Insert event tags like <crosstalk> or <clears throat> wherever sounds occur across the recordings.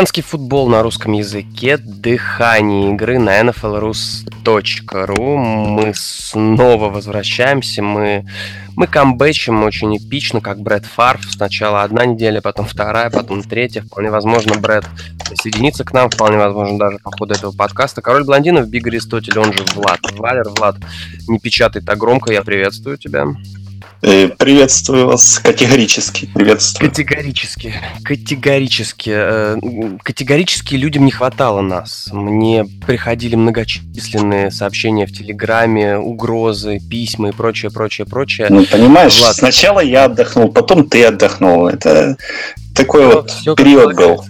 Американский футбол на русском языке, дыхание игры на nflrus.ru. Мы снова возвращаемся, мы, мы камбэчим очень эпично, как Брэд Фарф. Сначала одна неделя, потом вторая, потом третья. Вполне возможно, Брэд присоединится к нам, вполне возможно, даже по ходу этого подкаста. Король блондинов, Биг Аристотель, он же Влад. Валер, Влад, не печатай так громко, я приветствую тебя. Э, приветствую вас категорически. Приветствую. Категорически. Категорически. Э, категорически людям не хватало нас. Мне приходили многочисленные сообщения в Телеграме, угрозы, письма и прочее, прочее, прочее. Ну, понимаешь, Влад... сначала я отдохнул, потом ты отдохнул. Это такой все, вот все период был.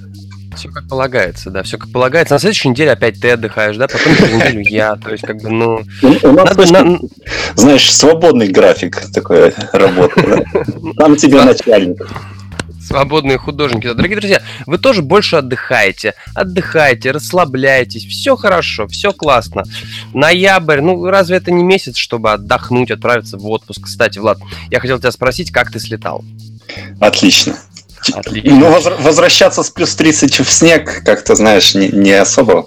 Все как полагается, да, все как полагается. На следующей неделе опять ты отдыхаешь, да, потом через неделю я. То есть, как бы, ну. У нас, надо, на... знаешь, свободный график такой работы. Да? Там тебе начальник свободные художники. Дорогие друзья, вы тоже больше отдыхаете. Отдыхайте, расслабляйтесь. Все хорошо, все классно. Ноябрь, ну разве это не месяц, чтобы отдохнуть, отправиться в отпуск? Кстати, Влад, я хотел тебя спросить, как ты слетал? Отлично. Отлично. Ну, возвращаться с плюс 30 в снег, как-то, знаешь, не, не особо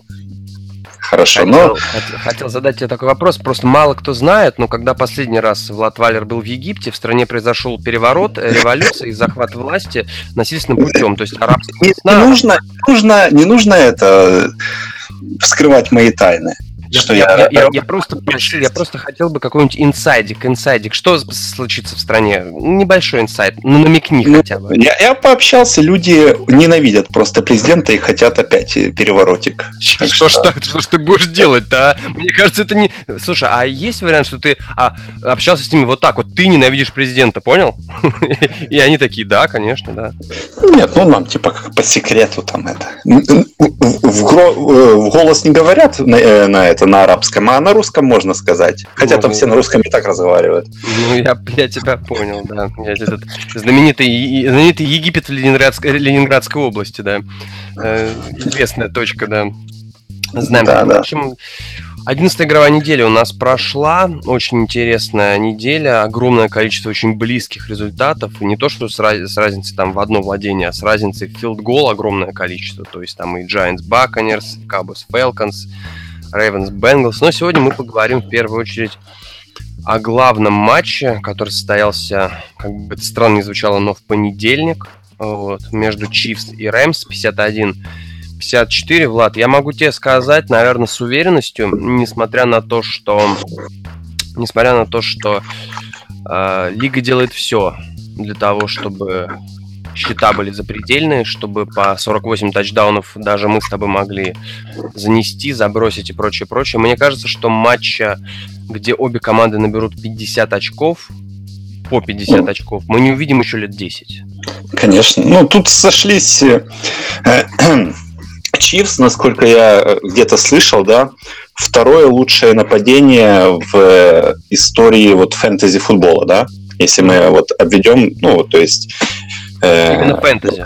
хорошо. Хотел, но... хотел, хотел задать тебе такой вопрос. Просто мало кто знает, но когда последний раз Влад Валер был в Египте, в стране произошел переворот, э, революция и захват власти насильственным путем. То есть арабская не, не, нужно, нужно, не нужно это вскрывать мои тайны. Я, что я, я, я, я, просто прошу, я просто хотел бы какой-нибудь инсайдик, инсайдик. Что случится в стране? Небольшой инсайд, ну намекни ну, хотя бы. Я, я пообщался, люди ненавидят просто президента и хотят опять переворотик. Что, что, что, что, что ты будешь делать-то, а? Мне кажется, это не... Слушай, а есть вариант, что ты а, общался с ними вот так вот, ты ненавидишь президента, понял? <laughs> И они такие, да, конечно, да. Нет, ну нам типа по секрету там это. В голос не говорят на это, это на арабском, а на русском можно сказать. Хотя ну, там все на русском и так разговаривают. Ну, я, я тебя понял, да. Я, этот знаменитый, знаменитый Египет в Ленинградской, Ленинградской области, да. Э, известная точка, да. Знаем. Да, да. В общем, 11 игровая неделя у нас прошла. Очень интересная неделя. Огромное количество очень близких результатов. И не то, что с, раз, с разницей там в одно владение, а с разницей в филд гол огромное количество. То есть там и Giants Buccaneers, и Cowboys Falcons, Ravens Bengals. Но сегодня мы поговорим в первую очередь о главном матче, который состоялся, как бы это странно не звучало, но в понедельник вот, между Chiefs и Rams 51 54. Влад, я могу тебе сказать, наверное, с уверенностью, несмотря на то, что несмотря на то, что э, лига делает все для того, чтобы счета были запредельные, чтобы по 48 тачдаунов даже мы с тобой могли занести, забросить и прочее, прочее. Мне кажется, что матча, где обе команды наберут 50 очков, по 50 ну, очков, мы не увидим еще лет 10. Конечно. Ну, тут сошлись Чивс, э, насколько я э, где-то слышал, да, второе лучшее нападение в э, истории вот фэнтези футбола, да, если мы вот обведем, ну, то есть Именно фэнтези.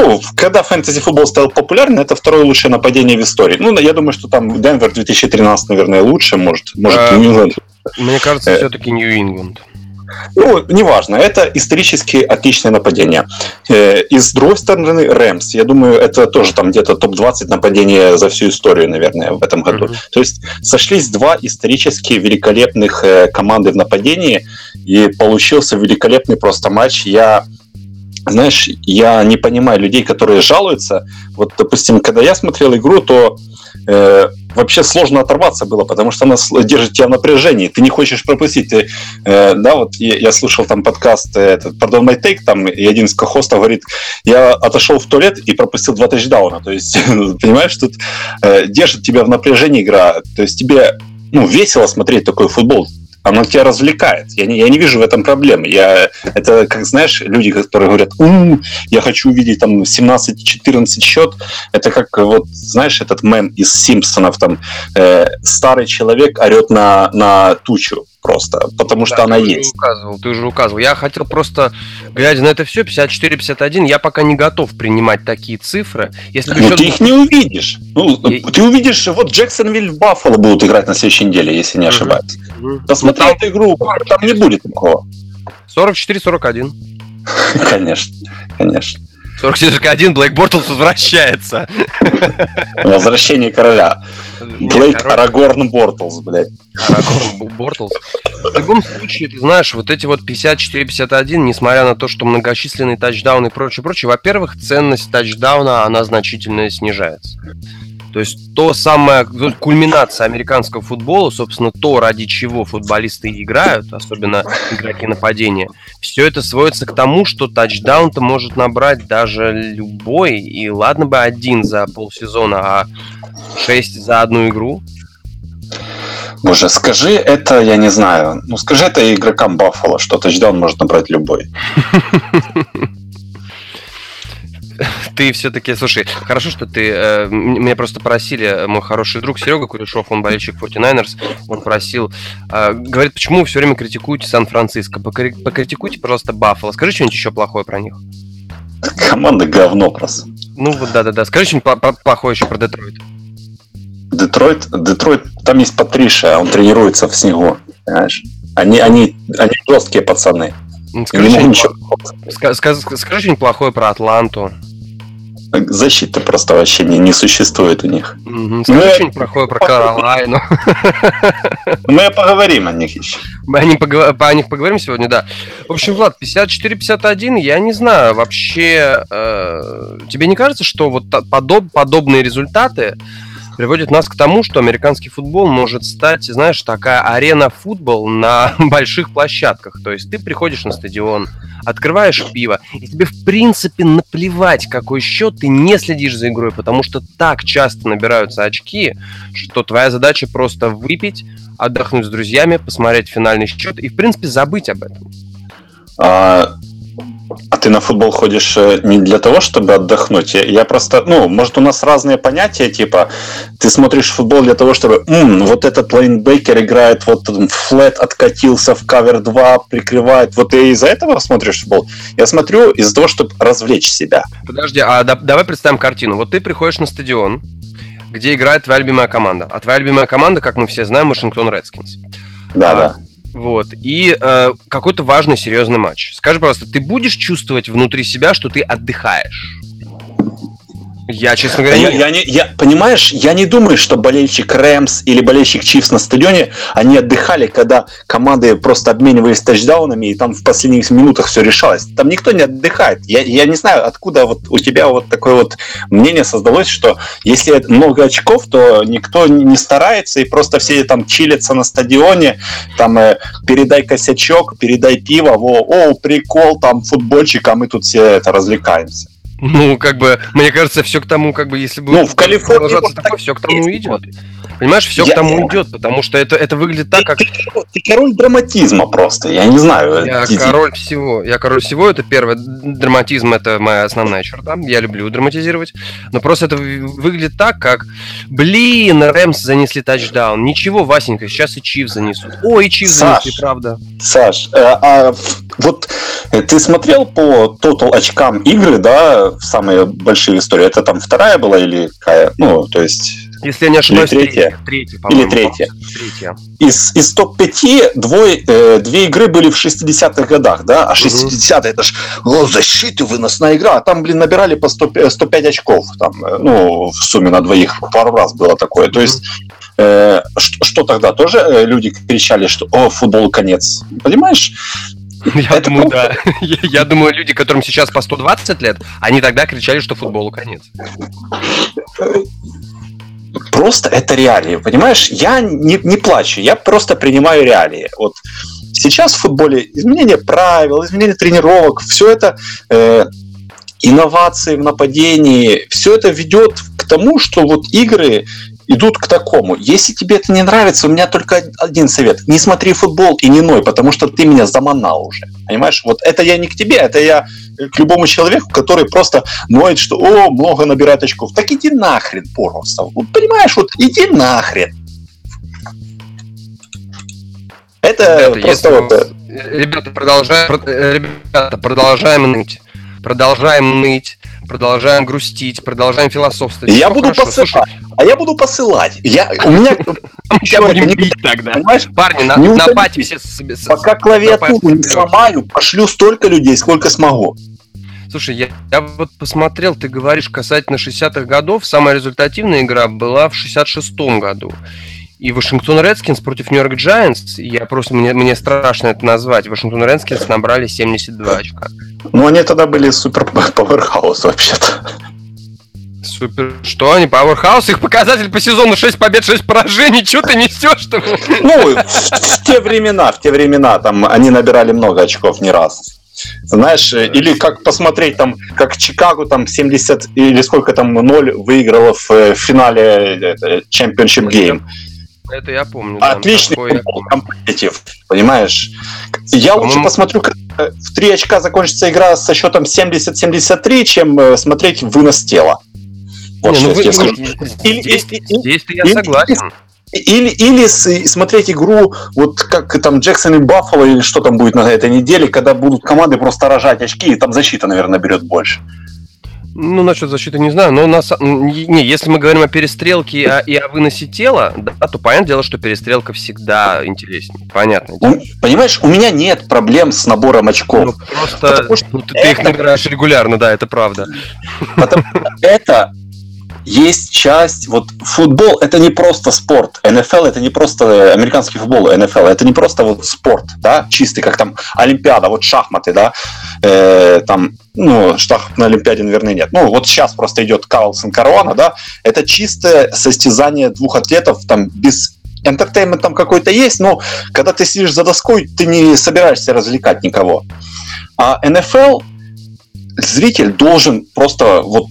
Ну, когда фэнтези футбол стал популярным, это второе лучшее нападение в истории. Ну, я думаю, что там Денвер 2013, наверное, лучше, может, может, а, Нью-Ингланд. Мне кажется, э, все-таки Нью-Ингланд. Ну, неважно, это исторически отличное нападение. Э, и с другой стороны, Рэмс, я думаю, это тоже там где-то топ-20 нападения за всю историю, наверное, в этом году. Mm-hmm. То есть сошлись два исторически великолепных э, команды в нападении, и получился великолепный просто матч. Я знаешь, я не понимаю людей, которые жалуются. Вот, допустим, когда я смотрел игру, то э, вообще сложно оторваться было, потому что она держит тебя в напряжении. Ты не хочешь пропустить. Ты, э, да, вот я, я слушал там подкаст э, этот, Pardon My Take, там, и один из кохостов говорит, я отошел в туалет и пропустил два тачдауна. То есть, <laughs> понимаешь, тут э, держит тебя в напряжении игра. То есть тебе ну, весело смотреть такой футбол оно тебя развлекает. Я не, я не вижу в этом проблемы. Я, это, как знаешь, люди, которые говорят, ум, я хочу увидеть там 17-14 счет. Это как, вот, знаешь, этот мем из Симпсонов, там, э, старый человек орет на, на тучу просто, потому что да, она ты есть. Указывал, ты уже указывал. Я хотел просто, глядя на это все, 54-51, я пока не готов принимать такие цифры. Если ну, еще... ты их не увидишь. Ну, и... Ты увидишь, вот Джексонвиль в Баффало будут играть на следующей неделе, если не ошибаюсь. Угу. Посмотри ну, там... эту игру, там не будет такого. 44-41. <laughs> Конечно, конечно. 44-1, Блейк Бортлс возвращается. Возвращение короля. Блейк Арагорн Бортлс, блядь. Арагорн Бортлс. В любом случае, ты знаешь, вот эти вот 54-51, несмотря на то, что многочисленные тачдауны и прочее, прочее, во-первых, ценность тачдауна, она значительно снижается. То есть то самое, кульминация американского футбола, собственно, то, ради чего футболисты играют, особенно игроки нападения, все это сводится к тому, что тачдаун-то может набрать даже любой, и ладно бы один за полсезона, а шесть за одну игру. Боже, скажи это, я не знаю, ну скажи это игрокам Баффало, что тачдаун может набрать любой. <laughs> ты все-таки, слушай, хорошо, что ты, э, меня просто просили, э, мой хороший друг Серега Куришов, он болельщик 49ers, он просил, э, говорит, почему вы все время критикуете Сан-Франциско, покритикуйте, пожалуйста, Баффало, скажи что-нибудь еще плохое про них. Команда говно просто. Ну вот да-да-да, скажи что-нибудь плохое еще про Детройт. Детройт, Детройт, там есть Патриша, он тренируется в снегу, понимаешь? Они, они, они жесткие пацаны. Скажи, скажи что-нибудь плохое про Атланту. Защиты просто вообще не, не существует у них. Угу. Скажи Мы... что-нибудь плохое про Каролайну. Мы поговорим о них еще. Мы о них, поговор... о них поговорим сегодня, да. В общем, Влад, 54-51, я не знаю, вообще, э, тебе не кажется, что вот подоб... подобные результаты приводит нас к тому, что американский футбол может стать, знаешь, такая арена футбол на <laughs> больших площадках. То есть ты приходишь на стадион, открываешь пиво, и тебе в принципе наплевать, какой счет, ты не следишь за игрой, потому что так часто набираются очки, что твоя задача просто выпить, отдохнуть с друзьями, посмотреть финальный счет и, в принципе, забыть об этом. А, а ты на футбол ходишь э, не для того, чтобы отдохнуть. Я просто, ну, может, у нас разные понятия, типа, ты смотришь футбол для того, чтобы, М, вот этот лейнбекер играет, вот флет откатился в кавер 2, прикрывает. Вот ты из-за этого смотришь футбол? Я смотрю из-за того, чтобы развлечь себя. Подожди, а да, давай представим картину. Вот ты приходишь на стадион, где играет твоя любимая команда. А твоя любимая команда, как мы все знаем, Вашингтон Редскинс. Да, а, да. Вот. И э, какой-то важный, серьезный матч. Скажи, пожалуйста, ты будешь чувствовать внутри себя, что ты отдыхаешь? Я, честно говоря, я, я, не, я, понимаешь, я не думаю, что болельщик Рэмс или болельщик Чифс на стадионе, они отдыхали, когда команды просто обменивались тачдаунами, и там в последних минутах все решалось. Там никто не отдыхает. Я, я не знаю, откуда вот у тебя вот такое вот мнение создалось, что если много очков, то никто не старается, и просто все там чилятся на стадионе, там э, передай косячок, передай пиво, во, о, прикол, там футбольчик, а мы тут все это развлекаемся. Ну, как бы, мне кажется, все к тому, как бы, если бы ну, в Калифорнии вот такое, все к тому идет. Понимаешь, все я, к тому идет, потому что это, это выглядит так, как... Ты король драматизма просто, я не знаю. Я иди. король всего. Я король всего, это первое. Драматизм это моя основная черта. Я люблю драматизировать. Но просто это выглядит так, как, блин, Рэмс занесли тачдаун. Ничего, Васенька, сейчас и Чив занесут. О, и Чив занесли, правда. Саш, э, а вот э, ты смотрел по тотал очкам игры, да, в самые большие истории? Это там вторая была или какая? Ну, то есть если я не ошибаюсь, Или третья. третья Или третья. третья. Из, из топ-5 двое, э, две игры были в 60-х годах, да? А 60-е это ж о, защиты, выносная игра. А там, блин, набирали по 100, 105 очков. Там, э, ну, в сумме на двоих пару раз было такое. То есть э, что, что тогда? Тоже э, люди кричали, что о, футбол конец. Понимаешь? Я это думаю, просто... да. <laughs> Я, я думаю, люди, которым сейчас по 120 лет, они тогда кричали, что футболу конец просто это реалии, понимаешь? Я не, не плачу, я просто принимаю реалии. Вот сейчас в футболе изменение правил, изменение тренировок, все это э, инновации в нападении, все это ведет к тому, что вот игры идут к такому. Если тебе это не нравится, у меня только один совет. Не смотри футбол и не ной, потому что ты меня заманал уже. Понимаешь? Вот это я не к тебе, это я к любому человеку, который просто ноет, что «О, много набирает очков». Так иди нахрен просто. Вот, понимаешь, вот иди нахрен. Это ребята, просто вот... Э, ребята, продолжаем, ребята, продолжаем ныть. Продолжаем ныть продолжаем грустить, продолжаем философствовать. Я буду хорошо. посылать. Слушай, а я буду посылать. Я, <laughs> у меня... Еще будем бить тогда. Понимаешь? Парни, на, на пати все... Пока клавиатуру не сломаю, пошлю столько людей, сколько смогу. Слушай, я, я вот посмотрел, ты говоришь касательно 60-х годов, самая результативная игра была в 66-м году. И Вашингтон Редскинс против Нью-Йорк Giants, я просто, мне, мне страшно это назвать, Вашингтон Редскинс набрали 72 очка. Ну, они тогда были супер <laughs> пауэрхаус вообще-то. Супер. Что они, Powerhouse? Их показатель по сезону 6 побед, 6 поражений. Что ты несешь-то? Ну, в, те времена, в те времена, там, они набирали много очков не раз. Знаешь, или как посмотреть там, как Чикаго там 70 или сколько там 0 выиграло в, в финале Championship Game. Это я помню. Отличный компетитив, понимаешь? Я лучше посмотрю, как в 3 очка закончится игра со счетом 70-73, чем смотреть вынос тела. Вот Не, ну вы, или, здесь, или, здесь я или, согласен. Или, или смотреть игру, вот как там Джексон и Баффало, или что там будет на этой неделе, когда будут команды просто рожать очки, и там защита, наверное, берет больше. Ну, насчет защиты не знаю, но нас... не, если мы говорим о перестрелке и о, и о выносе тела, да, то понятное дело, что перестрелка всегда интереснее. Понятно. У, понимаешь, у меня нет проблем с набором очков. Ну, просто что ну, ты, это... ты их набираешь регулярно, да, это правда. Потому это есть часть, вот футбол это не просто спорт, НФЛ это не просто американский футбол, НФЛ это не просто вот спорт, да, чистый, как там Олимпиада, вот шахматы, да, э, там, ну, шахмат на Олимпиаде, наверное, нет. Ну, вот сейчас просто идет Карлсон Корона, да, это чистое состязание двух атлетов, там, без Entertainment там какой-то есть, но когда ты сидишь за доской, ты не собираешься развлекать никого. А НФЛ зритель должен просто вот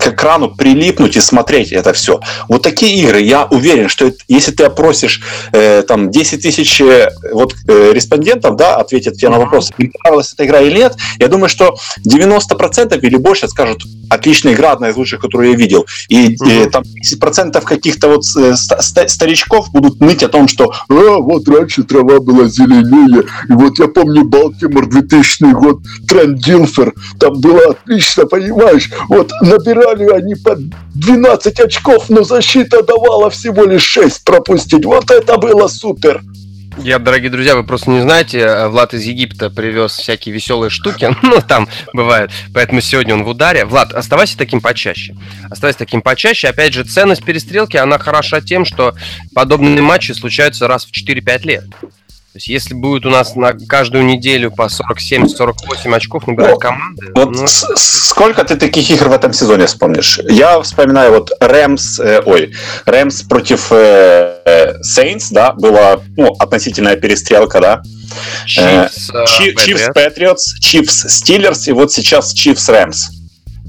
к экрану прилипнуть и смотреть это все. Вот такие игры, я уверен, что это, если ты опросишь э, там 10 тысяч э, вот, э, респондентов, да, ответят тебе на вопрос, им понравилась эта игра или нет, я думаю, что 90% или больше скажут, отличная игра, одна из лучших, которую я видел. И угу. э, там 10% каких-то вот э, старичков будут ныть о том, что а, вот раньше трава была зеленее, и вот я помню Балтимор 2000 год, Трент Дилфер, там было отлично, понимаешь, вот набирали набрали они по 12 очков, но защита давала всего лишь 6 пропустить. Вот это было супер! Я, дорогие друзья, вы просто не знаете, э, Влад из Египта привез всякие веселые штуки, <laughs> ну, там бывает, поэтому сегодня он в ударе. Влад, оставайся таким почаще. Оставайся таким почаще. Опять же, ценность перестрелки, она хороша тем, что подобные матчи случаются раз в 4-5 лет. То есть, если будет у нас на каждую неделю по 47-48 очков набирать ну, команды... Вот ну, сколько ты таких игр в этом сезоне вспомнишь? Я вспоминаю вот Рэмс, э, ой, Рэмс против э, э, Saints, да, была ну, относительная перестрелка, да. Chiefs, э, Chiefs Patriots, Chiefs Steelers и вот сейчас Chiefs Rams.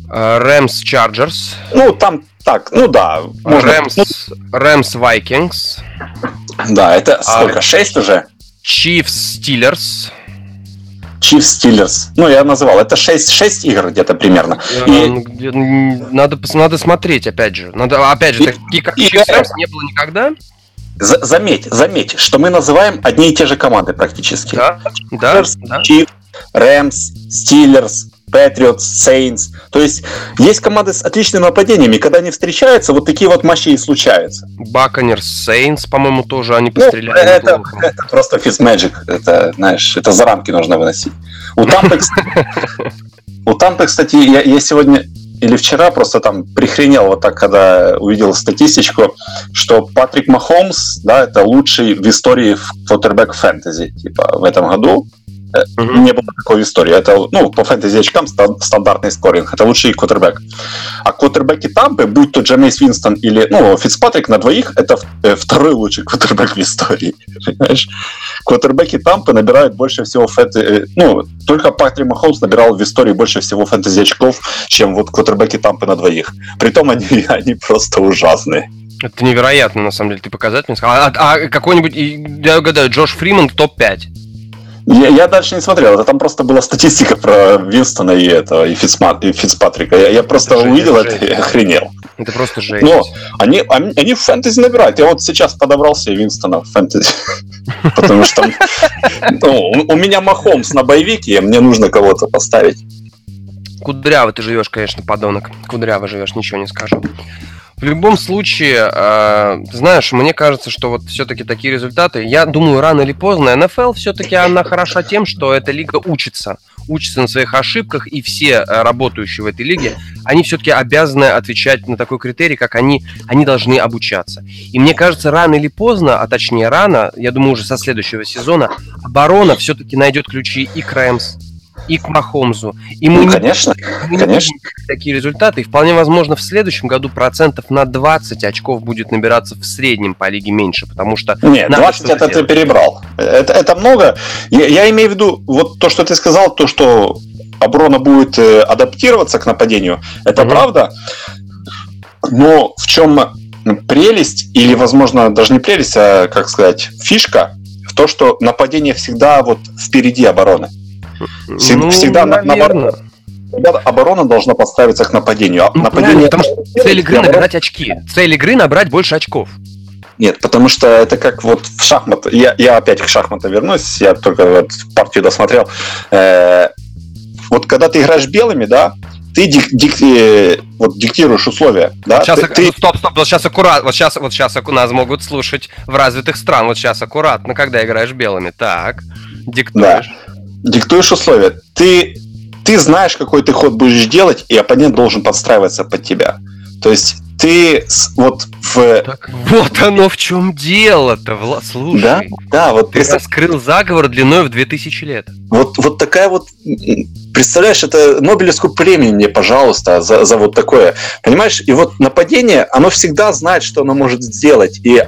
Рэмс Chargers. Ну, там так, ну да. Рэмс, Рэмс Vikings. Да, это сколько? А, Шесть уже? Chiefs Steelers. Chiefs Steelers. Ну, я называл. Это 6, 6 игр где-то примерно. И... Надо, надо смотреть, опять же. Надо, опять же, такие как и, Chiefs не было никогда. Заметь, заметь, что мы называем одни и те же команды практически. Да, да, да. Chiefs, Rams, Steelers, Patriots, Saints. То есть есть команды с отличными нападениями, когда они встречаются, вот такие вот матчи и случаются. Buccaneers, Saints, по-моему, тоже они ну, постреляли. Ну, это, это просто Fitzmagic. Это, знаешь, это за рамки нужно выносить. У Тампы, у Тампы, кстати, я, я сегодня или вчера просто там прихренел вот так, когда увидел статистичку, что Патрик Махомс, да, это лучший в истории в квотербек фэнтези, типа, в этом году. Угу. Не было такой истории. Это, ну, по фэнтези очкам стандартный скоринг. Это лучший квотербек. А квотербеки Тампы, будь то Джамейс Винстон или, ну, Фицпатрик на двоих, это э, второй лучший квотербек в истории. <laughs> Понимаешь? Квотербеки Тампы набирают больше всего фэнтези... Э, ну, только Патрик Махолмс набирал в истории больше всего фэнтези очков, чем вот квотербеки Тампы на двоих. Притом они, <laughs> они просто ужасные. Это невероятно, на самом деле, ты показатель сказал. А, а какой-нибудь, я угадаю, Джош Фриман топ-5. Я, я дальше не смотрел, это там просто была статистика про Винстона и этого, и, Фицма, и Фицпатрика. Я, я просто это увидел жесть, это и охренел. Это просто жесть. Но они, они, они в фэнтези набирают. Я вот сейчас подобрал себе Винстона в фэнтези. <laughs> Потому что ну, у меня Махомс на боевике, мне нужно кого-то поставить. Кудряво ты живешь, конечно, подонок. Кудряво живешь, ничего не скажу. В любом случае, э, знаешь, мне кажется, что вот все-таки такие результаты, я думаю, рано или поздно НФЛ все-таки она хороша тем, что эта лига учится учатся на своих ошибках, и все э, работающие в этой лиге, они все-таки обязаны отвечать на такой критерий, как они, они должны обучаться. И мне кажется, рано или поздно, а точнее рано, я думаю, уже со следующего сезона, оборона все-таки найдет ключи и к Рэмс, и к Махомзу. И мы ну, конечно, не, конечно. такие результаты. И вполне возможно, в следующем году процентов на 20 очков будет набираться в среднем по лиге меньше, потому что... Нет, 20 это ты перебрал. Это, это много. Я, я имею в виду, вот то, что ты сказал, то, что оборона будет э, адаптироваться к нападению, это угу. правда. Но в чем прелесть, или, возможно, даже не прелесть, а, как сказать, фишка, в то, что нападение всегда вот впереди обороны. Всегда, ну, всегда наверное. на, оборона должна подставиться к нападению. А ну, нападение... Потому что цель игры набирать очки. Цель игры набрать больше очков. Нет, потому что это как вот в шахматы. Я, я опять к шахматам вернусь, я только вот партию досмотрел. Э, вот когда ты играешь белыми, да, ты дик, дик, э, вот диктируешь условия, да? Сейчас, ты, ты... Ну, стоп, стоп, вот сейчас аккуратно, вот сейчас, вот сейчас нас могут слушать в развитых стран, вот сейчас аккуратно, когда играешь белыми, так, диктуешь. Да диктуешь условия. Ты, ты знаешь, какой ты ход будешь делать, и оппонент должен подстраиваться под тебя. То есть ты вот в... Так вот оно в чем дело-то, Влад, слушай. Да, да, вот... Ты представ... раскрыл заговор длиной в 2000 лет. Вот, вот такая вот... Представляешь, это Нобелевскую премию мне, пожалуйста, за, за вот такое. Понимаешь? И вот нападение, оно всегда знает, что оно может сделать. И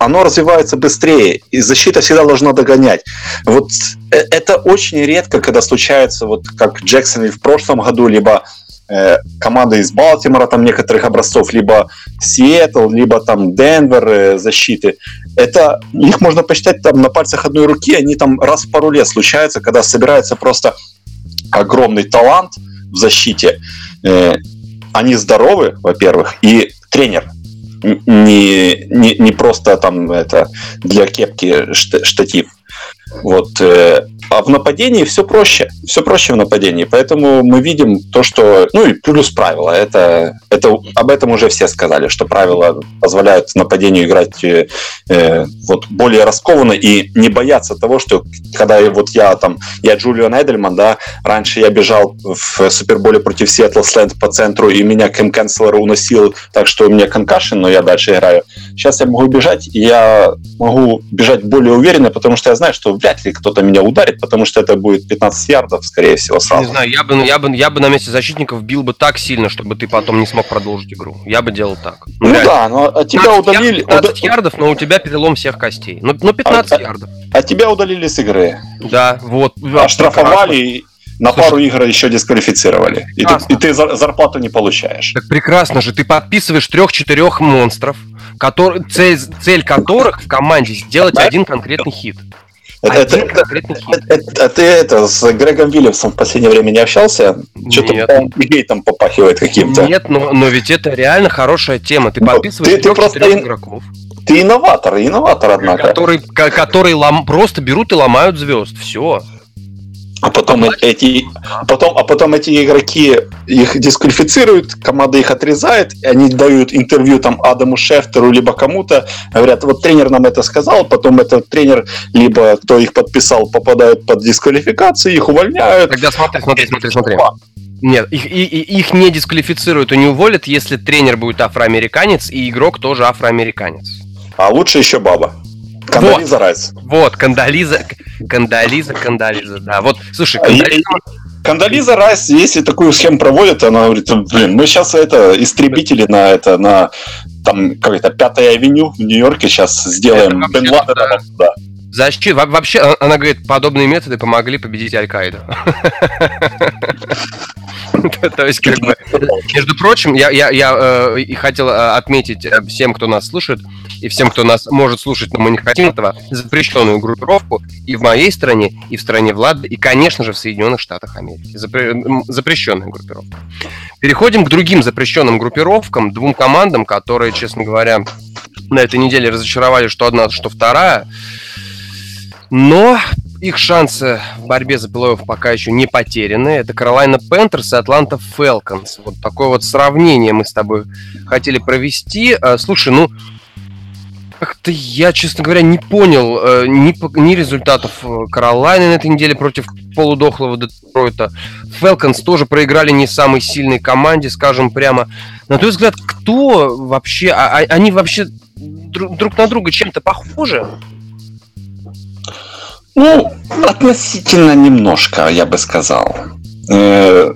оно развивается быстрее, и защита всегда должна догонять. Вот э, это очень редко, когда случается, вот как Джексон в прошлом году, либо э, команда из Балтимора, там некоторых образцов, либо Сиэтл, либо там Денвер э, защиты. Это их можно посчитать там на пальцах одной руки, они там раз в пару лет случаются, когда собирается просто огромный талант в защите. Э, они здоровы, во-первых, и тренер не, не, не просто там это для кепки штатив. Вот. Э, а в нападении все проще. Все проще в нападении. Поэтому мы видим то, что... Ну и плюс правила. Это, это, об этом уже все сказали, что правила позволяют нападению играть э, э, вот более раскованно и не бояться того, что когда вот я там... Я Джулиан Эдельман, да, раньше я бежал в Суперболе против Сиэтл Сленд по центру, и меня Кэм Кэнслер уносил так, что у меня конкашен, но я дальше играю. Сейчас я могу бежать, и я могу бежать более уверенно, потому что я знаю, что вряд ли кто-то меня ударит, потому что это будет 15 ярдов, скорее всего, сразу. Не знаю, я бы, я бы, я бы на месте защитников бил бы так сильно, чтобы ты потом не смог продолжить игру. Я бы делал так. Ну, ну да, но от тебя удалили... 15 ярдов, но у тебя перелом всех костей. Ну, ну 15 а, ярдов. А, а тебя удалили с игры. Да, вот. Оштрафовали на Слушай, пару игр еще дисквалифицировали. И ты, и ты зарплату не получаешь. Так прекрасно же, ты подписываешь трех-четырех монстров, который, цель, цель которых в команде сделать да? один конкретный хит. Это, это, это, это, а ты это с Грегом Вильямсом в последнее время не общался? Что-то Гей там попахивает каким-то. Нет, но, но ведь это реально хорошая тема. Ты подписываешь ты, ты просто игроков. Ты инноватор, инноватор, однако. Который, который лом, просто берут и ломают звезд. Все. А потом эти, потом, а потом эти игроки их дисквалифицируют, команда их отрезает, и они дают интервью там Адаму Шефтеру либо кому-то, говорят, вот тренер нам это сказал, потом этот тренер либо кто их подписал попадает под дисквалификацию, их увольняют. Тогда смотри, смотри, смотри, смотри. Нет, их, и, их не дисквалифицируют и не уволят, если тренер будет афроамериканец и игрок тоже афроамериканец. А лучше еще баба. Кандализа вот, Райс. Вот, Кандализа, Кандализа, Кандализа, да. Вот, слушай, Кандализа... Кандализа Райс, если такую схему проводят, она говорит, блин, мы сейчас это истребители на это, на там какая-то пятая авеню в Нью-Йорке сейчас сделаем Бен Ладена да. Защит, вообще, а, она говорит, подобные методы помогли победить Аль-Каиду. <laughs> То есть, как бы, между прочим, я, э, хотел э, отметить э, всем, кто нас слушает, и всем, кто нас может слушать, но мы не хотим этого, запрещенную группировку и в моей стране, и в стране Влада, и, конечно же, в Соединенных Штатах Америки. Запре... Запрещенная группировка. Переходим к другим запрещенным группировкам, двум командам, которые, честно говоря, на этой неделе разочаровали, что одна, что вторая. Но их шансы в борьбе за плей-офф пока еще не потеряны. Это Каролайна Пентерс и Атланта Фелконс. Вот такое вот сравнение мы с тобой хотели провести. А, слушай, ну, как-то я, честно говоря, не понял э, ни, ни результатов э, Каролайны на этой неделе против полудохлого Детройта. Фелконс тоже проиграли не самой сильной команде, скажем прямо. На твой взгляд, кто вообще... А, а, они вообще друг, друг на друга чем-то похожи? Ну, относительно немножко, я бы сказал. Э,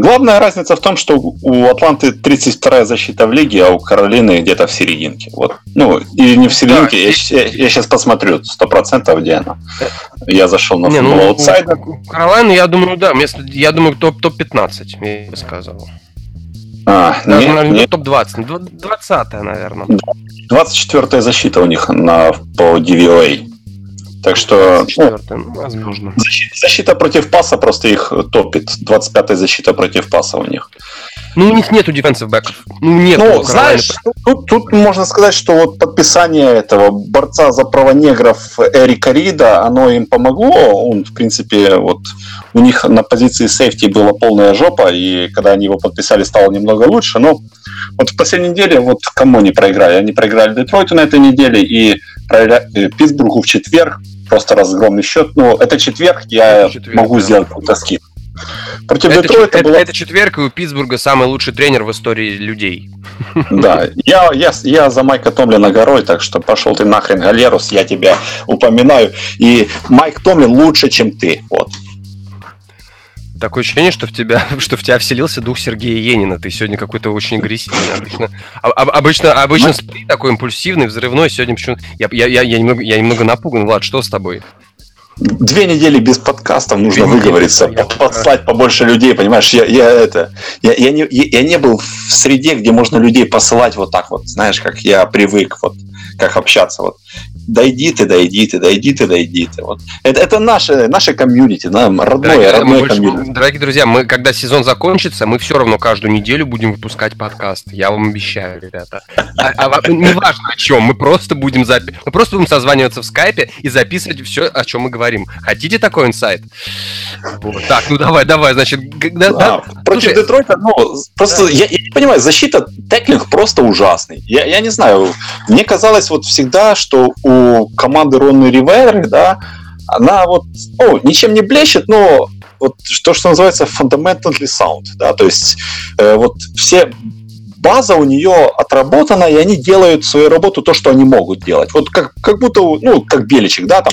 главная разница в том, что у Атланты 32-я защита в лиге, а у Каролины где-то в серединке. Вот. Ну, и не в серединке, да, я, я, я сейчас посмотрю 100% где она. Я зашел на не, ну, аутсайдер. У Каролины, я думаю, да, место, я думаю, топ-15, топ я бы сказал. А, Даже, нет, наверное, нет. топ-20, 20 наверное. 24-я защита у них на, по DVOA. Так что ну, возможно. Защита, защита против паса просто их топит. 25-я защита против паса у них. Ну, у них нету дефенсив бэков. Ну, нет. Ну, знаешь, тут, тут можно сказать, что вот подписание этого борца за права негров Эрика Рида, оно им помогло. Он, в принципе, вот у них на позиции сейфти была полная жопа, и когда они его подписали, стало немного лучше. Но вот в последней неделе, вот кому они проиграли? Они проиграли Детройту на этой неделе и проиграли Питтсбургу в четверг. Просто разгромный счет. Ну, это четверг, я это четверг, могу да. сделать какой скидку. Против это, Детройта это, была... это четверг, и у Питтсбурга самый лучший тренер в истории людей. <laughs> Да, я, я, я за Майка Томлина горой, так что пошел ты нахрен, Галерус, я тебя упоминаю. И Майк Томлин лучше, чем ты. Вот. Такое ощущение, что в тебя, <laughs> что в тебя вселился дух Сергея Енина. Ты сегодня какой-то очень агрессивный. Обычно, а, обычно, обычно такой импульсивный, взрывной. Сегодня почему я, я, я, я, немного, я немного напуган. Влад, что с тобой? две недели без подкастов нужно две выговориться, недели, подслать побольше людей, понимаешь? Я, я это, я, я, не, я не был в среде, где можно людей посылать вот так вот, знаешь, как я привык, вот как общаться. Вот дойди ты, дойди ты, дойди ты, дойди ты. Вот. Это, это наше, наше комьюнити, нам родное, дорогие, родное больше, комьюнити. Дорогие друзья, мы, когда сезон закончится, мы все равно каждую неделю будем выпускать подкаст. Я вам обещаю, ребята. А, а, неважно о чем, мы просто будем запи- мы просто будем созваниваться в скайпе и записывать все, о чем мы говорим. Хотите такой инсайт? Вот. Так, ну давай, давай, значит. Да, да. Против Слушай, Детройта, ну, просто да. я, я не понимаю, защита теклинг просто ужасный. Я, я не знаю, мне казалось вот всегда, что у команды Ронны Риверы, да, она вот, ну, ничем не блещет, но вот то, что называется fundamentally sound, да, то есть э, вот все база у нее отработана, и они делают свою работу то, что они могут делать. Вот как, как будто, ну, как Беличек, да, там,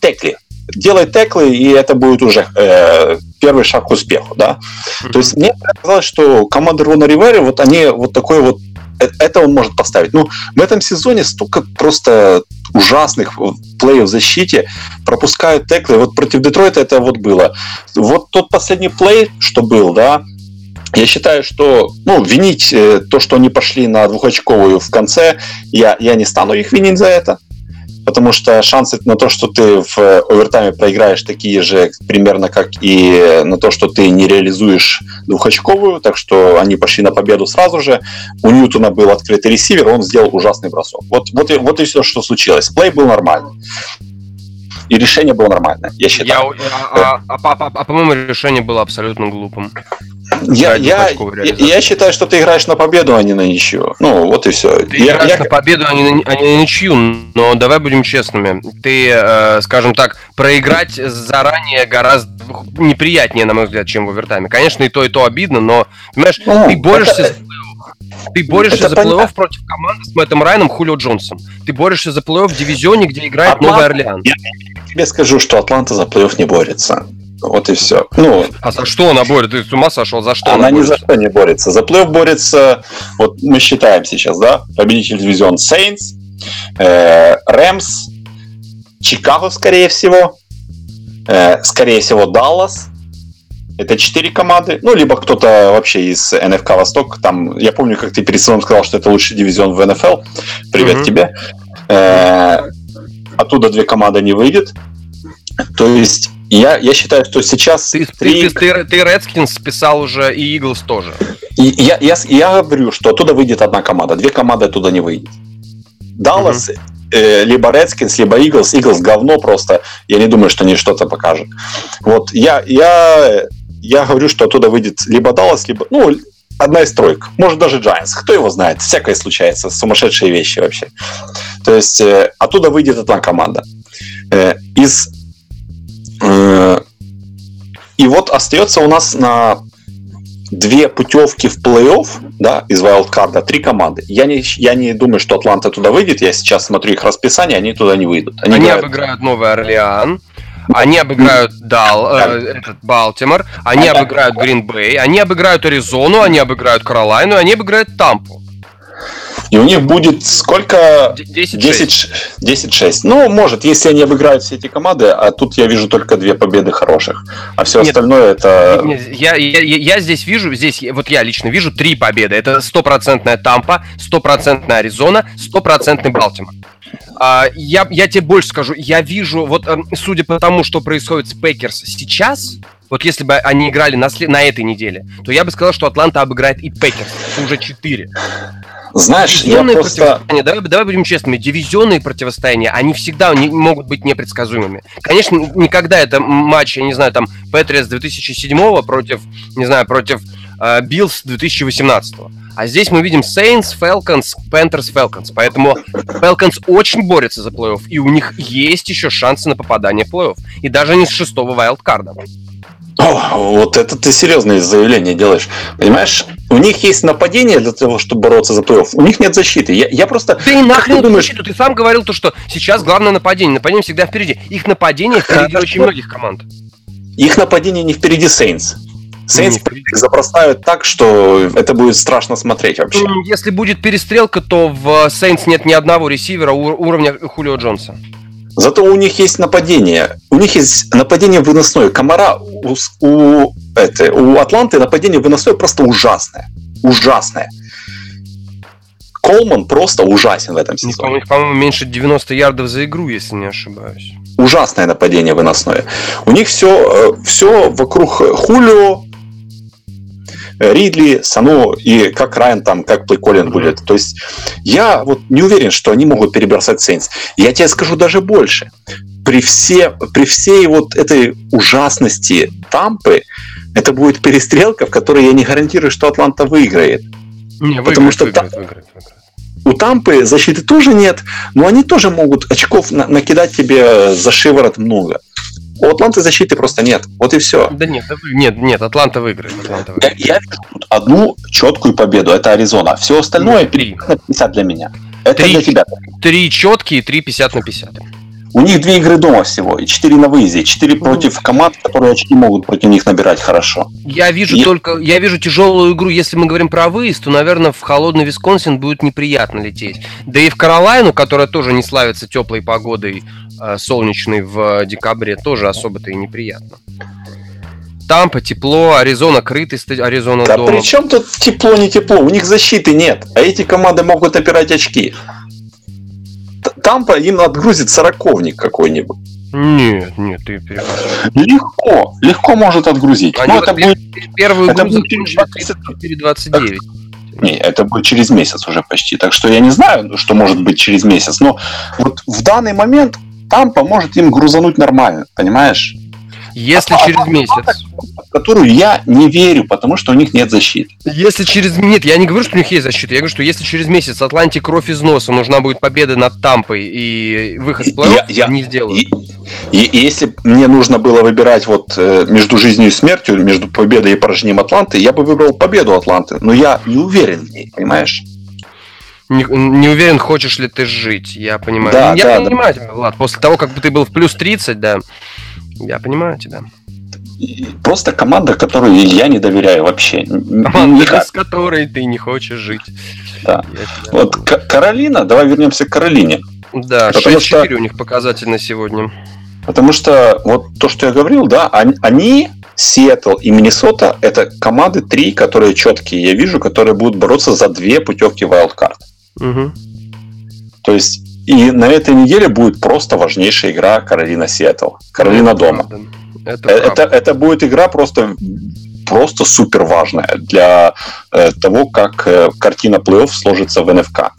текли. Делай теклы, и это будет уже э, первый шаг к успеху, да. Mm-hmm. То есть мне казалось, что команда Рона Ривери, вот они вот такой вот это он может поставить. Ну, в этом сезоне столько просто ужасных плеев в защите, пропускают теклы. Вот против Детройта это вот было. Вот тот последний плей, что был, да, я считаю, что ну, винить э, то, что они пошли на двухочковую в конце, я, я не стану их винить за это потому что шансы на то, что ты в овертайме проиграешь, такие же примерно, как и на то, что ты не реализуешь двухочковую, так что они пошли на победу сразу же. У Ньютона был открытый ресивер, он сделал ужасный бросок. Вот, вот, и, вот и все, что случилось. Плей был нормальный. И решение было нормальное, я считаю. Я, а, а, а, а, а по-моему, решение было абсолютно глупым. Я, я, я считаю, что ты играешь на победу, а не на ничью. Ну, вот и все. Ты я, играешь я... на победу, а не на, а не на ничью. Но давай будем честными. Ты, э, скажем так, проиграть заранее гораздо неприятнее, на мой взгляд, чем в овертайме. Конечно, и то, и то обидно, но, понимаешь, ну, ты борешься это... Ты борешься это за плей-офф против команды с Мэттом Райном, Хулио Джонсом. Ты борешься за плей-офф в дивизионе, где играет Атланта... Новый Орлеан. Я тебе скажу, что Атланта за плей-офф не борется. Вот и все. Ну, а за что она борется? Ты с ума сошел? За что она, она ни за что не борется. За плей борется, вот мы считаем сейчас, да, победитель дивизион э, Рэмс, Чикаго, скорее всего, э, скорее всего, Даллас. Это четыре команды. Ну, либо кто-то вообще из НФК Восток. Там, я помню, как ты перед собой сказал, что это лучший дивизион в НФЛ. Привет mm-hmm. тебе. Э, оттуда две команды не выйдет. То есть я, я считаю, что сейчас... Ты, три... ты, ты, ты Redskins списал уже и Eagles тоже. И, я, я, я говорю, что оттуда выйдет одна команда, две команды оттуда не выйдет. Даллас, угу. э, либо Redskins, либо Eagles. Eagles говно просто. Я не думаю, что они что-то покажут. Вот я, я, я говорю, что оттуда выйдет либо Dallas, либо... Ну, одна из троек. Может, даже Giants. Кто его знает? Всякое случается. Сумасшедшие вещи вообще. То есть э, оттуда выйдет одна команда. Э, из... Э, и вот остается у нас на две путевки в плей-офф да, из вайлдкарда, три команды. Я не, я не думаю, что Атланта туда выйдет. Я сейчас смотрю их расписание, они туда не выйдут. Они, они играют... обыграют Новый Орлеан. Они обыграют Дал, э, этот Балтимор, они обыграют Гринбей, они обыграют Аризону, они обыграют Каролайну, они обыграют Тампу. И у них будет сколько? 10-6. Ну, может, если они обыграют все эти команды, а тут я вижу только две победы хороших. А все нет, остальное это... Нет, я, я, я здесь вижу, здесь вот я лично вижу три победы. Это стопроцентная Тампа, стопроцентная Аризона, стопроцентный Балтимор. А, я, я тебе больше скажу, я вижу, вот эм, судя по тому, что происходит с Packers сейчас, вот если бы они играли на, на этой неделе, то я бы сказал, что Атланта обыграет и Packers. уже 4. Знаешь, я просто... Давай, давай будем честными, дивизионные противостояния, они всегда не, могут быть непредсказуемыми. Конечно, не когда это матч, я не знаю, там, Patriots 2007 против, не знаю, против Bills э, 2018 а здесь мы видим Saints, Falcons, Panthers, Falcons. Поэтому Falcons очень борются за плей-офф, и у них есть еще шансы на попадание в плей-офф. И даже не с шестого wildcard а. О, вот это ты серьезное заявление делаешь. Понимаешь, у них есть нападение для того, чтобы бороться за плей-офф. У них нет защиты. Я, я просто... Ты нахрен ты думаешь... защиту? Ты сам говорил то, что сейчас главное нападение. Нападение всегда впереди. Их нападение впереди очень многих команд. Их нападение не впереди Сейнс. Сейнс запростают так, что это будет страшно смотреть вообще. Если будет перестрелка, то в Сейнс нет ни одного ресивера уровня Хулио Джонса. Зато у них есть нападение. У них есть нападение выносное. Комара у, у, это, у Атланты нападение выносное просто ужасное. Ужасное. Колман просто ужасен в этом сезоне. У них, по-моему, меньше 90 ярдов за игру, если не ошибаюсь. Ужасное нападение выносное. У них все, э, все вокруг Хулио, Ридли, Сано и как Райан там, как Плейколин будет. То есть я вот не уверен, что они могут перебросать Сейнс. Я тебе скажу даже больше. При, все, при всей вот этой ужасности Тампы, это будет перестрелка, в которой я не гарантирую, что Атланта выиграет. Не, выиграет, Потому что выиграет, выиграет, выиграет. У Тампы защиты тоже нет, но они тоже могут очков на- накидать тебе за шиворот много. У Атланты защиты просто нет. Вот и все. Да нет, нет, нет, Атланта выиграет. Атланта выиграет. Я, я вижу тут одну четкую победу, это Аризона. Все остальное 50 на 50 для меня. Это три, для тебя. Три четкие, три 50 на 50. У них две игры дома всего, и четыре на выезде, четыре против команд, которые очки могут против них набирать хорошо. Я вижу и... только, я вижу тяжелую игру, если мы говорим про выезд, то, наверное, в холодный Висконсин будет неприятно лететь. Да и в Каролайну, которая тоже не славится теплой погодой, э, солнечной в декабре, тоже особо-то и неприятно. Тампа тепло, Аризона крытый, Аризона да дома. при чем тут тепло, не тепло? У них защиты нет, а эти команды могут опирать очки. Тампа им отгрузит сороковник какой-нибудь. Нет, нет, ты Легко, легко может отгрузить. Они Но это будет первый это будет через 4.29. Не, это будет через месяц уже почти. Так что я не знаю, что может быть через месяц. Но вот в данный момент Тампа может им грузануть нормально, понимаешь? Если а, через месяц. В которую я не верю, потому что у них нет защиты. Если через... Нет, я не говорю, что у них есть защита. Я говорю, что если через месяц Атланте кровь из носа, нужна будет победа над Тампой и выход в плей-офф, я, не сделают. И, и, и если мне нужно было выбирать вот э, между жизнью и смертью, между победой и поражением Атланты, я бы выбрал победу Атланты. Но я не уверен в ней, понимаешь? Не, не уверен, хочешь ли ты жить, я понимаю. Да, я да, понимаю да. тебя, Влад. После того, как ты был в плюс 30, да, я понимаю тебя. Просто команда, которой я не доверяю вообще. Команда, с которой ты не хочешь жить. Да. Вот Каролина, давай вернемся к Каролине. Да, 6-4 что... у них показатель на сегодня. Потому что вот то, что я говорил, да, они, Сиэтл и Миннесота, это команды три, которые четкие, я вижу, которые будут бороться за две путевки Wildcard. Угу. То есть и на этой неделе будет просто важнейшая игра Каролина Сиэтл. Каролина это дома. Это, это, это будет игра просто просто супер важная для э, того, как э, картина плей-офф сложится в НФК.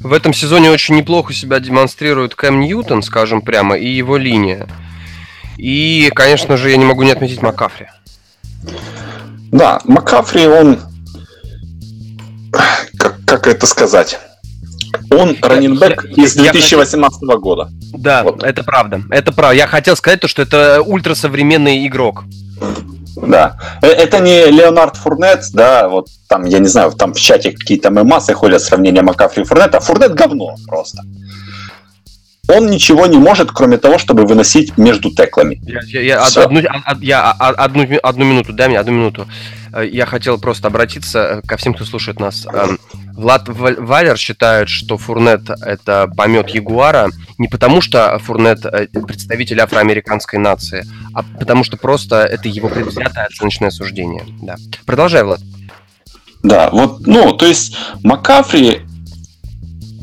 в этом сезоне очень неплохо себя демонстрирует Кэм Ньютон, скажем прямо, и его линия. И, конечно же, я не могу не отметить Макафри. Да, Макафри, он... Как, как это сказать? Он раненбэк из 2018 я, года. Да, вот. это правда. Это правда. Я хотел сказать то, что это ультрасовременный игрок. Да. Э, это не Леонард Фурнет, да, вот там, я не знаю, там в чате какие-то мемасы ходят сравнения Макафри и Фурнета. Фурнет говно просто. Он ничего не может, кроме того, чтобы выносить между теклами. Я, я, я, одну, я одну, одну минуту, дай мне одну минуту. Э, я хотел просто обратиться э, ко всем, кто слушает нас. Эм, Влад Валер считает, что Фурнет — это помет Ягуара не потому, что Фурнет э, — представитель афроамериканской нации, а потому что просто это его предвзятое оценочное суждение. Да. Продолжай, Влад. Да, вот, ну, то есть Макафри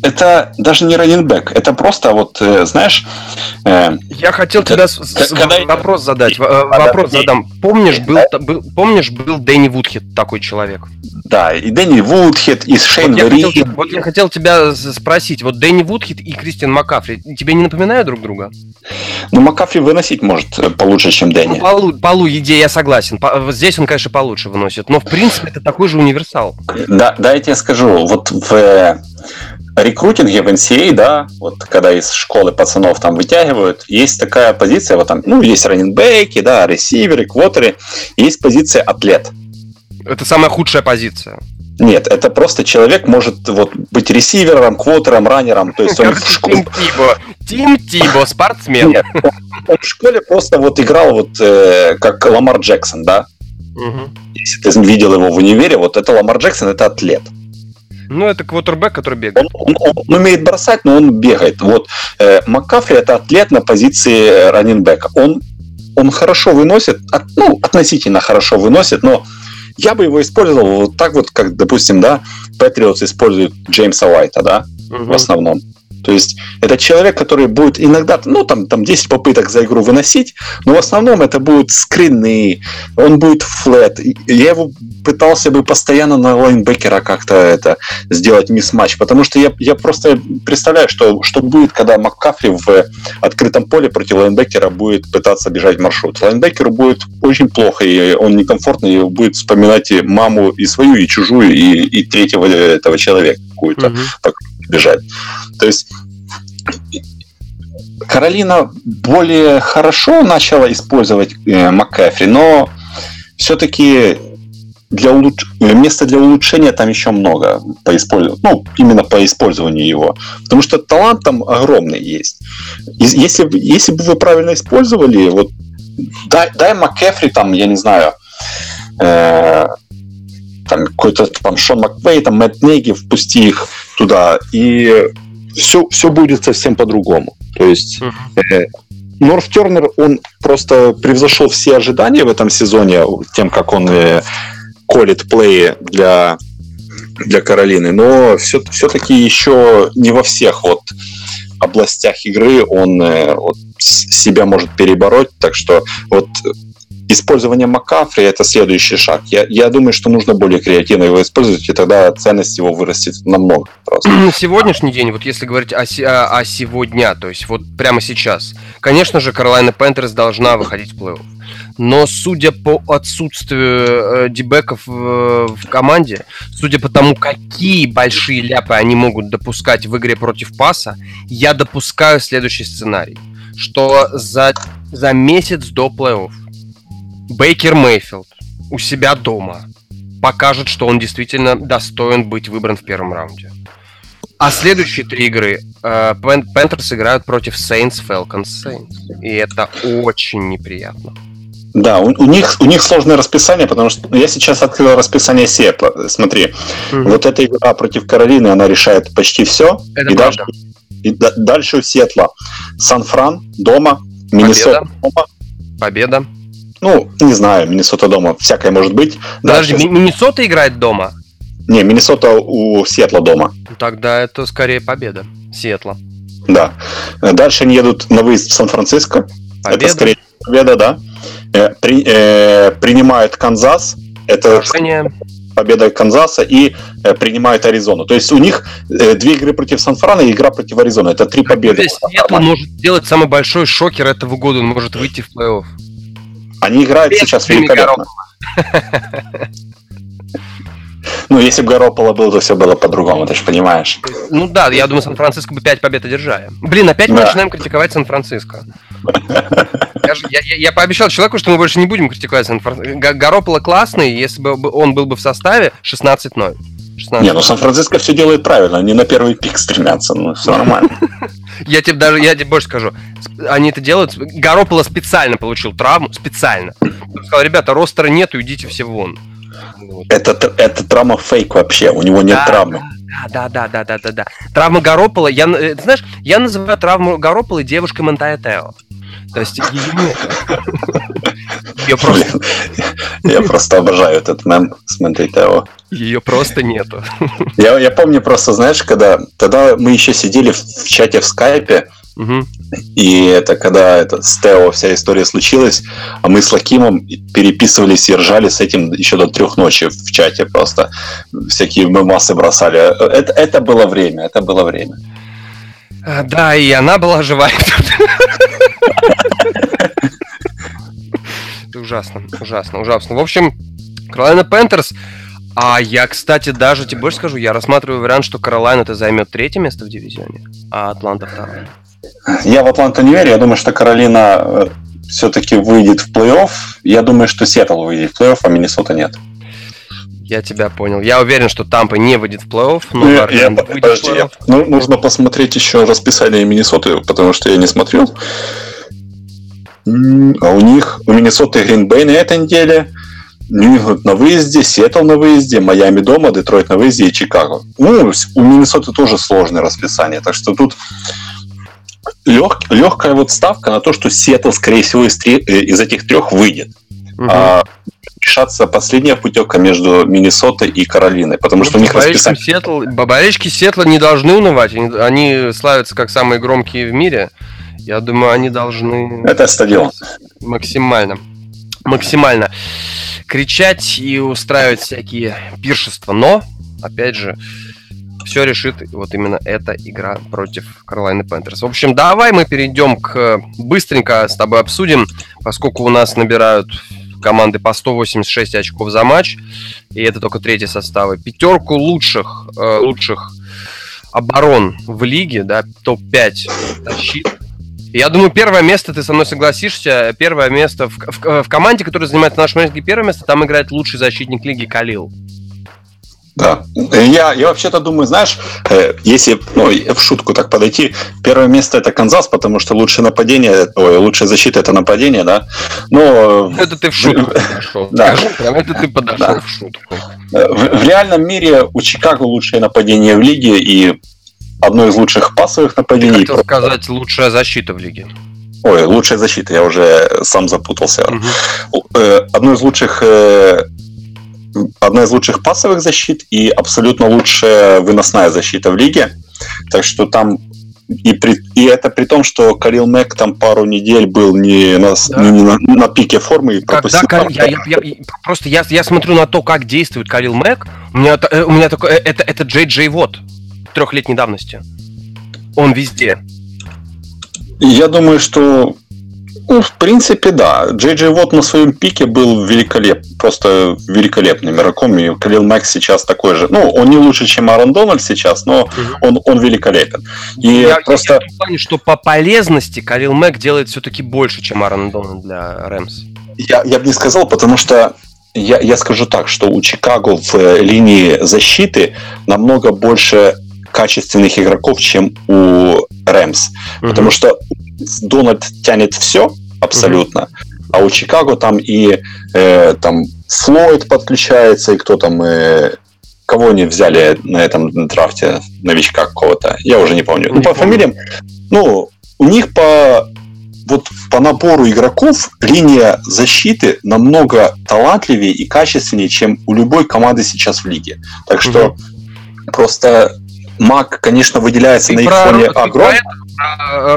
это даже не раненбэк, это просто вот, э, знаешь... Э, Я хотел тебя когда вопрос задать, вопрос задам. Помнишь, был, был, помнишь, был Дэнни Вудхед такой человек? Да, и Дэнни Вудхед, и Шейн вот я, хотел, вот я хотел тебя спросить, вот Дэнни Вудхед и Кристиан Макафри, тебе не напоминают друг друга? Ну, Макафри выносить может э, получше, чем Дэнни. Ну, полу, полу идея, я согласен. По, здесь он, конечно, получше выносит, но, в принципе, это такой же универсал. Да, да, я тебе скажу, вот в рекрутинге в NCA, а, да, вот когда из школы пацанов там вытягивают, есть такая позиция, вот там, ну, есть раненбеки, да, ресиверы, квотеры, есть позиция атлет. Это самая худшая позиция. Нет, это просто человек может вот быть ресивером, квотером, раннером. То есть он в школе... Тим Тибо. Тим Тибо, спортсмен. Нет, он в школе просто вот играл вот э, как Ламар Джексон, да? Угу. Если ты видел его в универе, вот это Ламар Джексон, это атлет. Ну, это квотербек, который бегает. Он, он, он умеет бросать, но он бегает. Вот э, Маккафри это атлет на позиции раненбека. Он, он хорошо выносит, от, ну, относительно хорошо выносит, но я бы его использовал вот так вот, как, допустим, да, Патриотс использует Джеймса Уайта, да, угу. в основном. То есть это человек, который будет иногда, ну, там, там 10 попыток за игру выносить, но в основном это будут скрины, он будет флет. Я его пытался бы постоянно на лайнбекера как-то это сделать мисс-матч, потому что я, я просто представляю, что, что будет, когда Маккафри в открытом поле против лайнбекера будет пытаться бежать маршрут. Лайнбекеру будет очень плохо, и он некомфортно, и будет вспоминать и маму и свою, и чужую, и, и третьего этого человека какую-то, угу. Бежать. То есть Каролина более хорошо начала использовать э, МакКэфри, но все-таки для улуч... места для улучшения там еще много по использованию, ну, именно по использованию его. Потому что талант там огромный есть. Если, если бы вы правильно использовали, вот дай, дай МакКэфри там, я не знаю, э, там какой-то там Шон Маквей, там Мэтт Неги, впусти их туда, и все, все будет совсем по-другому. То есть э, Норф Тернер, он просто превзошел все ожидания в этом сезоне тем, как он э, колет плей для, для Каролины, но все, все-таки еще не во всех вот областях игры он э, вот, себя может перебороть, так что вот использование Макафри это следующий шаг. Я, я думаю, что нужно более креативно его использовать, и тогда ценность его вырастет намного. Просто. На сегодняшний день, вот если говорить о, о, о сегодня, то есть вот прямо сейчас, конечно же, Carolina Panthers должна выходить в плей-офф. Но судя по отсутствию э, D-back ов в, в команде, судя по тому, какие большие ляпы они могут допускать в игре против паса, я допускаю следующий сценарий, что за, за месяц до плей-офф Бейкер Мейфилд у себя дома покажет, что он действительно достоин быть выбран в первом раунде. А следующие три игры э, Пентерс играют против Saints, Falcons, Saints. И это очень неприятно. Да, у, у них у них сложное расписание, потому что я сейчас открыл расписание Сиэтла. Смотри, угу. вот эта игра против Каролины, она решает почти все. Это и правда. дальше, и да, дальше у Сиэтла Сан-Фран дома, Миннесота дома. Победа. Ну, не знаю, Миннесота дома, всякое может быть. Подожди, Дальше... Миннесота играет дома? Не, Миннесота у Сиэтла дома. Тогда это скорее победа Сиэтла. Да. Дальше они едут на выезд в Сан-Франциско. Победа. Это скорее победа, да. Э, при, э, принимают Канзас. Это... Поражение. победой Канзаса и э, принимают Аризону. То есть у них э, две игры против Сан-Франа и игра против Аризоны. Это три победы. Сиэтл может сделать самый большой шокер этого года. Он может выйти в плей-офф. Они играют Без сейчас великолепно. Ну, если бы Гарополо был, то все было по-другому, ты же понимаешь. Ну да, я думаю, Сан-Франциско бы 5 побед одержали. Блин, опять да. мы начинаем критиковать Сан-Франциско. Я, я, я пообещал человеку, что мы больше не будем критиковать Сан-Франциско. Гарополо классный, если бы он был бы в составе 16-0. 16. Не, ну Сан-Франциско все делает правильно, они на первый пик стремятся, ну все нормально. <laughs> Я тебе даже, я тебе больше скажу, они это делают, Гарополо специально получил травму, специально. сказал, ребята, ростера нету, идите все вон. Это, это травма фейк вообще, у него нет да, травмы. Да, да, да, да, да, да. Травма Гаропола, я, э, знаешь, я называю травму Гаропола девушкой Монтая Тео. То есть ее нет. Ее просто... <laughs> Я просто обожаю этот мем с Тео. Ее просто нету. Я, я помню просто, знаешь, когда тогда мы еще сидели в чате в скайпе, Угу. И это когда это, с Тео вся история случилась, а мы с Лакимом переписывались и ржали с этим еще до трех ночи в чате просто. Всякие мы массы бросали. Это, это было время, это было время. А, да, и она была живая. Ужасно, ужасно, ужасно. В общем, Каролина Пентерс а я, кстати, даже тебе больше скажу, я рассматриваю вариант, что Каролайна это займет третье место в дивизионе, а Атланта второе. Я в Атланту не верю. Я думаю, что Каролина э, все-таки выйдет в плей-офф. Я думаю, что Сиэтл выйдет в плей-офф, а Миннесота нет. Я тебя понял. Я уверен, что Тампа не выйдет в плей-офф, но я, я, подожди, я, ну, нужно посмотреть еще расписание Миннесоты, потому что я не смотрел. А у них, у Миннесоты Гринбей на этой неделе, Нью-Ингланд на выезде, Сиэтл на выезде, Майами дома, Детройт на выезде и Чикаго. Ну, у Миннесоты тоже сложное расписание, так что тут лег, легкая вот ставка на то, что Сиэтл, скорее всего, из, три, э, из этих трех выйдет. Угу. А, решаться последняя путевка между Миннесотой и Каролиной, потому что ну, у них расписание... Сиэтл, болельщики Сиэтла не должны унывать, они, они славятся как самые громкие в мире. Я думаю, они должны... Это стадион. Максимально. Максимально кричать и устраивать всякие пиршества. Но, опять же, все решит вот именно эта игра против Каролайны Пентерс. В общем, давай мы перейдем к... Быстренько с тобой обсудим, поскольку у нас набирают команды по 186 очков за матч, и это только третьи составы. Пятерку лучших, э, лучших оборон в лиге, да, топ-5 защит. Я думаю, первое место, ты со мной согласишься, первое место в, в, в команде, которая занимает в нашем рейтинге первое место, там играет лучший защитник лиги Калил. Да. Я, я вообще-то думаю, знаешь, э, если ну, в шутку так подойти, первое место это Канзас, потому что лучшее нападение, ой, лучшая защита это нападение, да. Но... Это ты в шутку подошел. Да. это ты подошел в шутку. Э, в, в реальном мире у Чикаго лучшее нападение в лиге и одно из лучших пасовых нападений. Я хотел сказать, лучшая защита в лиге. Ой, лучшая защита, я уже сам запутался. Угу. Одно из лучших одна из лучших пасовых защит и абсолютно лучшая выносная защита в лиге. Так что там и, при, и это при том, что Карил Мэг там пару недель был не на, да. не, на, на пике формы и Когда Кар... я, я, я, просто я, я смотрю на то, как действует Карил Мэг, у меня, э, у меня такое, э, это, это Джей Джей Вот трехлетней давности. Он везде. Я думаю, что ну, в принципе, да. Джей Джей Вот на своем пике был великолеп, просто великолепным игроком. И Калил Макс сейчас такой же. Ну, он не лучше, чем Аарон Дональд сейчас, но угу. он, он великолепен. И я, просто... Я в плане, что по полезности Калил Мэг делает все-таки больше, чем Аарон Дональд для Рэмс. Я, я бы не сказал, потому что я, я скажу так, что у Чикаго в э, линии защиты намного больше качественных игроков, чем у Рэмс. Угу. Потому что Дональд тянет все абсолютно, угу. а у Чикаго там и э, там Флойд подключается, и кто там... Э, кого они взяли на этом драфте, новичка какого-то, я уже не помню. Не ну, по помню. фамилиям, ну, у них по вот по набору игроков линия защиты намного талантливее и качественнее, чем у любой команды сейчас в лиге. Так что угу. просто Мак, конечно, выделяется ты на их фоне огром.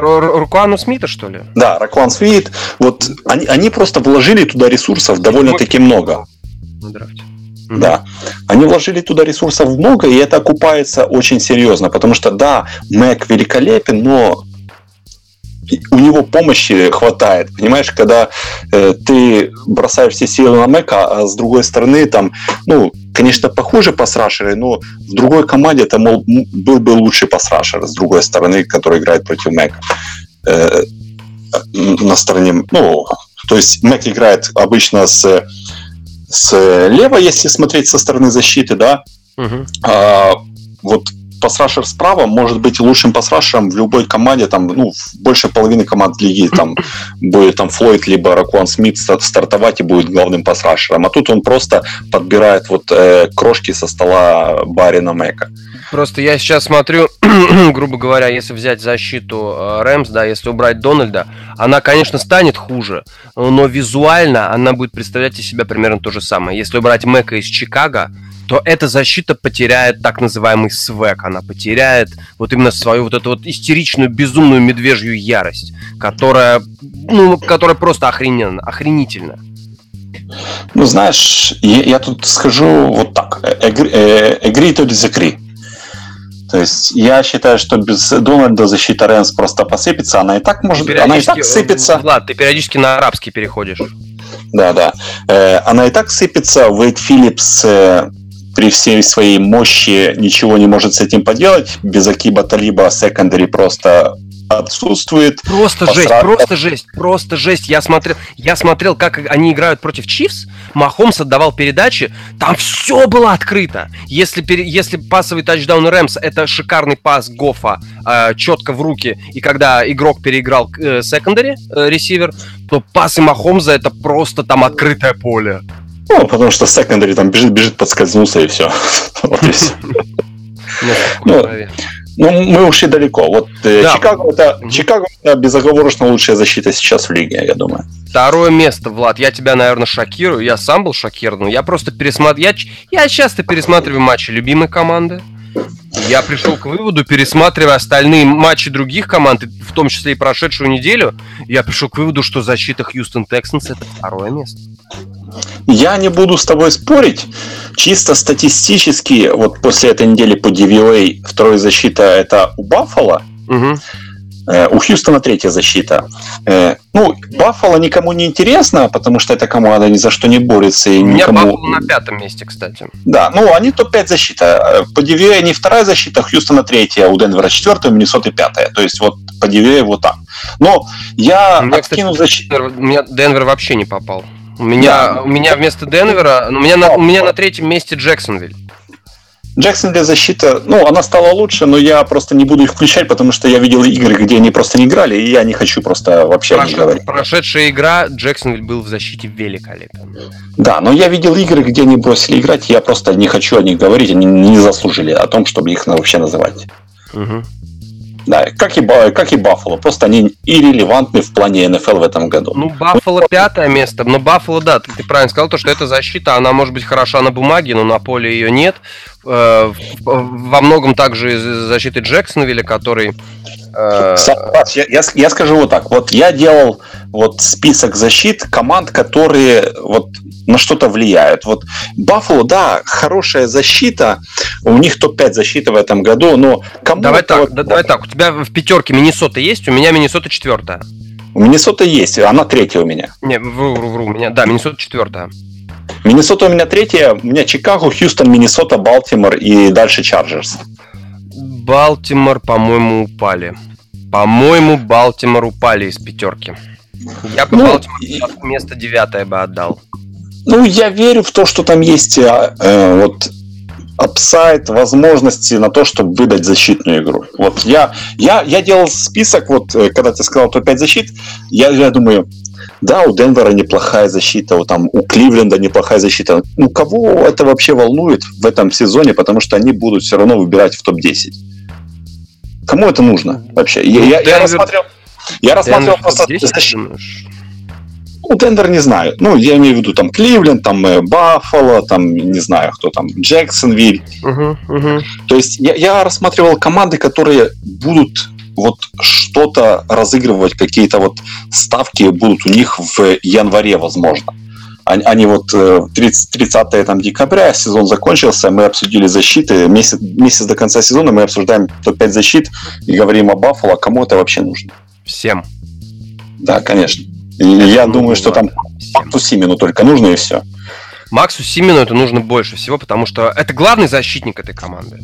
Рукуану Смита, что ли? Да, Ракуан Смит. Вот они, они просто вложили туда ресурсов довольно-таки много. На драфте. Да. Они вложили туда ресурсов много, и это окупается очень серьезно, потому что, да, Mac великолепен, но у него помощи хватает. Понимаешь, когда э, ты бросаешь все силы на Mac, а, с другой стороны, там, ну, конечно, похуже пасрашеры, но в другой команде это, мол, был бы лучший пасрашер с другой стороны, который играет против Mac. Э, на стороне, ну, то есть Mac играет обычно с, с лево, если смотреть со стороны защиты, да, угу. а, вот пасрашер справа может быть лучшим пасрашером в любой команде, там, ну, больше половины команд лиги, там, <coughs> будет там Флойд либо Ракуан Смит стартовать и будет главным пасрашером. А тут он просто подбирает вот э, крошки со стола Барина Мэка. Просто я сейчас смотрю, <coughs> грубо говоря, если взять защиту э, Рэмс, да, если убрать Дональда, она, конечно, станет хуже, но визуально она будет представлять из себя примерно то же самое. Если убрать Мэка из Чикаго, то эта защита потеряет так называемый свек, она потеряет вот именно свою вот эту вот истеричную, безумную медвежью ярость, которая, ну, которая просто охрененно, охренительна. Ну, знаешь, я, я тут скажу вот так. Agree to disagree. То есть я считаю, что без Дональда защита Рэнс просто посыпется. Она и так может... Она и так сыпется. Влад, ты периодически на арабский переходишь. Да, да. Э, она и так сыпется. Уэйд Филлипс э, при всей своей мощи ничего не может с этим поделать. Без Акиба Талиба секондари просто отсутствует. Просто Посрак... жесть, просто жесть, просто жесть. Я смотрел, я смотрел, как они играют против Чивс. Махомс отдавал передачи, там все было открыто. Если, если пасовый тачдаун Рэмс это шикарный пас Гофа э, четко в руки, и когда игрок переиграл э, секондари, э, ресивер, то пасы Махомза это просто там открытое поле. Ну, потому что секондари там бежит, бежит, подскользнулся и все. <laughs> Вот и все. <laughs> Ну, ну, мы ушли далеко. Вот э, да. Чикаго, это, угу. Чикаго это безоговорочно лучшая защита сейчас в лиге, я думаю. Второе место, Влад. Я тебя, наверное, шокирую. Я сам был шокирован. Я просто пересматриваю. Я, я часто пересматриваю матчи любимой команды. Я пришел к выводу, пересматривая остальные матчи других команд, в том числе и прошедшую неделю, я пришел к выводу, что защита Хьюстон Texans это второе место. Я не буду с тобой спорить. Чисто статистически, вот после этой недели по DVOA вторая защита это у Баффала. Угу. Э, у Хьюстона третья защита. Э, ну, Баффало никому не интересно, потому что эта команда ни за что не борется. И у меня никому... Баффало на пятом месте, кстати. Да, ну, они топ-5 защита. По DVA они вторая защита, Хьюстона третья, у Денвера четвертая, у Миннесоты пятая. То есть вот по DVA вот так. Но я у откину защиту... У меня Денвер вообще не попал. У меня, да. у меня вместо Денвера, у меня, на, у меня на третьем месте Джексонвиль. Джексонвилл защита, ну, она стала лучше, но я просто не буду их включать, потому что я видел игры, где они просто не играли, и я не хочу просто вообще Прош... не говорить. Прошедшая игра, Джексонвилл был в защите великолепен. Да, но я видел игры, где они бросили играть, и я просто не хочу о них говорить, они не заслужили о том, чтобы их вообще называть. Угу. Да, как и, как и Баффало. Просто они иррелевантны в плане НФЛ в этом году. Ну, Баффало пятое место. Но Баффало, да, ты, ты правильно сказал, то, что эта защита, она может быть хороша на бумаге, но на поле ее нет. Э, во многом также из защиты Джексонвилля, который Э, я, я, я скажу вот так. Вот я делал вот список защит команд, которые вот на что-то влияют. Вот Баффало, да, хорошая защита. У них топ-5 защиты в этом году, но кому Давай так, вот... да, давай так. У тебя в пятерке Миннесота есть, у меня Миннесота четвертая. У Миннесота есть, она третья у меня. Не, вру, вру, вру. У меня, да, Миннесота четвертая. Миннесота у меня третья, у меня Чикаго, Хьюстон, Миннесота, Балтимор и дальше Chargers. Балтимор, по-моему, упали. По-моему, Балтимор упали из пятерки. Я бы ну, Балтимор место девятое бы отдал. Ну, я верю в то, что там есть э, э вот upside, возможности на то, чтобы выдать защитную игру. Вот я, я, я делал список, вот э, когда ты сказал топ-5 защит, я, я думаю, да, у Денвера неплохая защита, у, там, у Кливленда неплохая защита. Ну, кого это вообще волнует в этом сезоне, потому что они будут все равно выбирать в топ-10. Кому это нужно вообще? Я, я, я рассмотрел, я рассмотрел просто... Ну, Денвер не знаю. Ну, я имею в виду там Кливленд, там э, Баффало, там, не знаю, кто там, Джексонвиль. Uh-huh, uh-huh. То есть я, я рассматривал команды, которые будут вот что-то разыгрывать, какие-то вот ставки будут у них в январе, возможно. они, вот 30, 30 там, декабря, сезон закончился, мы обсудили защиты. Месяц, месяц до конца сезона мы обсуждаем топ-5 защит и говорим о Баффало. Кому это вообще нужно? Всем. Да, конечно. И я ну, думаю, что там Максу Симину только нужно и все. Максу Симину это нужно больше всего, потому что это главный защитник этой команды.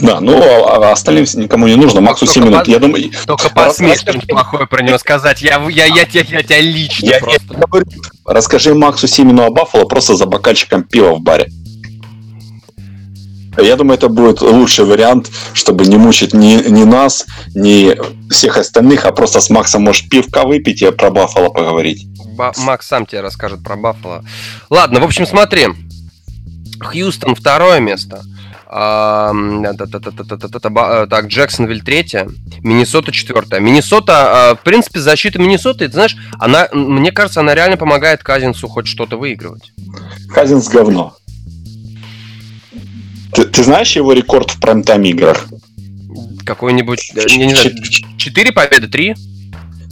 Да, ну а, а остальным никому не нужно. Максу 7 минут, я думаю... Только посмей что-нибудь плохое про него сказать. Я, я, я, я, я тебя лично я, просто... Я говорю, расскажи Максу Симину о Баффало просто за бокальчиком пива в баре. Я думаю, это будет лучший вариант, чтобы не мучить ни, ни нас, ни всех остальных, а просто с Максом можешь пивка выпить и про Баффало поговорить. Ба- Макс сам тебе расскажет про Баффало. Ладно, в общем, смотри. Хьюстон второе место. Так, Джексонвиль третье, Миннесота четвертое. Миннесота, в принципе, защита Миннесоты, ты знаешь, она, мне кажется, она реально помогает Казинсу хоть что-то выигрывать. Казинс говно. Ты, знаешь его рекорд в прайм-тайм играх? Какой-нибудь, я не знаю, 4 победы, 3?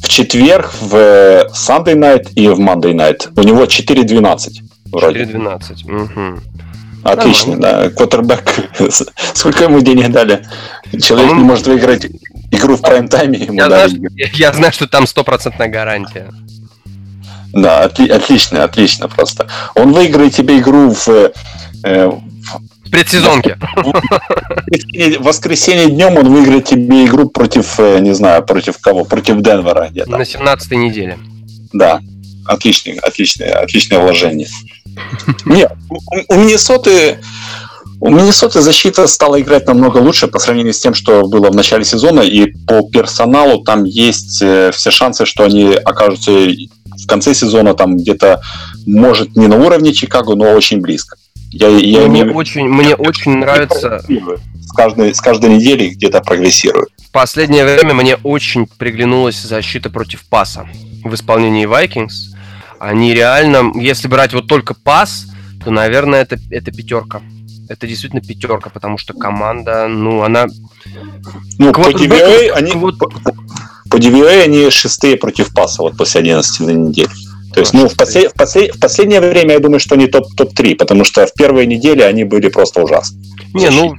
В четверг, в Sunday Night и в Monday Night. У него 4-12. 4-12, угу. Отлично, да. Квотербек. <laughs> Сколько ему денег дали? Человек не может выиграть игру в прайм-тайме. Я, знаю, что, я знаю, что там стопроцентная гарантия. Да, отли- отлично, отлично просто. Он выиграет тебе игру в, э, в предсезонке. В воскресенье днем он выиграет тебе игру против, э, не знаю, против кого? Против Денвера где-то. На 17 неделе. Да, отличное, отличное, отличное вложение. Нет, у Миннесоты у Миннесоты защита стала играть намного лучше по сравнению с тем, что было в начале сезона, и по персоналу там есть э, все шансы, что они окажутся в конце сезона там где-то, может, не на уровне Чикаго, но очень близко. Я, я мне, не... очень, мне очень нравится... С каждой, с каждой недели где-то прогрессируют. В последнее время мне очень приглянулась защита против паса в исполнении Vikings они реально, если брать вот только пас, то, наверное, это, это пятерка. Это действительно пятерка, потому что команда, ну, она... Ну, по DVA, они, вот... по, по DVA они шестые против паса вот после 11 на неделю. То есть, ну, в, послед, в, послед, в последнее время я думаю, что они топ-3, топ потому что в первые недели они были просто ужасны. Не, ну,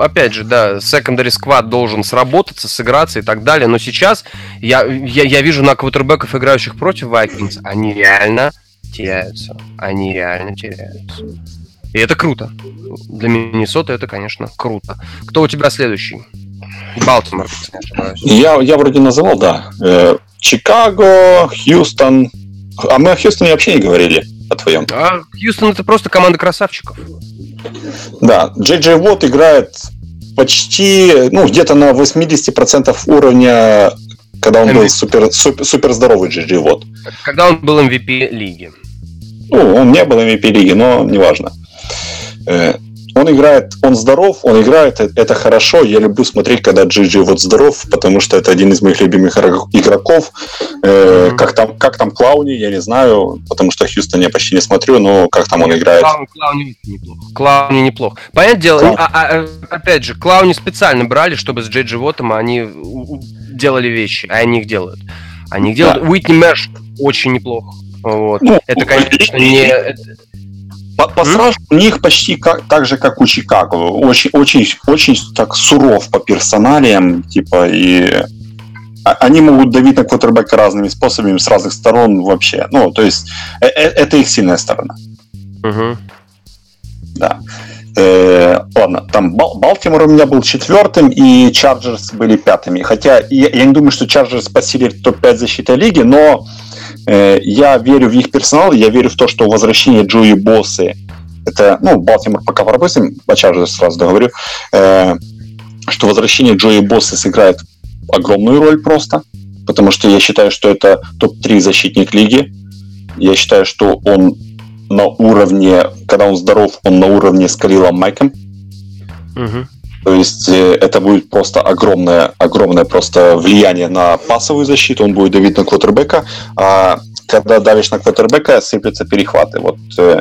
опять же, да, secondary squad должен сработаться, сыграться и так далее, но сейчас я, я, я вижу на квотербеков, играющих против Vikings, они реально теряются. Они реально теряются. И это круто. Для Миннесоты это, конечно, круто. Кто у тебя следующий? Балтимор, Я, я вроде называл, да. Э, Чикаго, Хьюстон. А мы о Хьюстоне вообще не говорили, о твоем. А Хьюстон это просто команда красавчиков. Да, Джей Джей Вот играет почти, ну, где-то на 80% уровня, когда он MVP. был супер, супер, супер здоровый Джей Джей Вот. Когда он был MVP лиги. Ну, он не был MVP лиги, но неважно. Э, он играет, он здоров, он играет, э, это хорошо. Я люблю смотреть, когда Джиджи вот здоров, потому что это один из моих любимых игроков. mm-hmm. как, там, как там Клауни, я не знаю, потому что Хьюстон я почти не смотрю, но как там он играет. Клауни, Клауни неплохо. Клауни неплохо. Понятное дело, а, а, а, опять же, Клауни специально брали, чтобы с Джиджи Вотом они делали вещи, а они их делают. Они их делают. Да. Уитни Мэш очень неплохо. Вот. Ну, это, конечно, не... Пассаж у них почти как, так же, как у Чикаго. Очень, очень, очень так суров по персоналиям, типа, и они могут давить на квотербека разными способами, с разных сторон вообще. Ну, то есть, э, э, это их сильная сторона. Угу. Да. Э, ладно, там Балтимор у меня был четвертым, и Chargers были пятыми. Хотя я, я не думаю, что Chargers по силе топ-5 защиты лиги, но я верю в их персонал, я верю в то, что возвращение Джои Боссы, это, ну, Балтимор пока пропустим, по Чарджеру сразу договорю, э, что возвращение Джои Боссы сыграет огромную роль просто, потому что я считаю, что это топ-3 защитник лиги. Я считаю, что он на уровне, когда он здоров, он на уровне с Калилом Майком. Угу. То есть э, это будет просто огромное, огромное просто влияние на пасовую защиту, он будет давить на квотербека, а когда давишь на квотербека, сыплются перехваты. Вот э,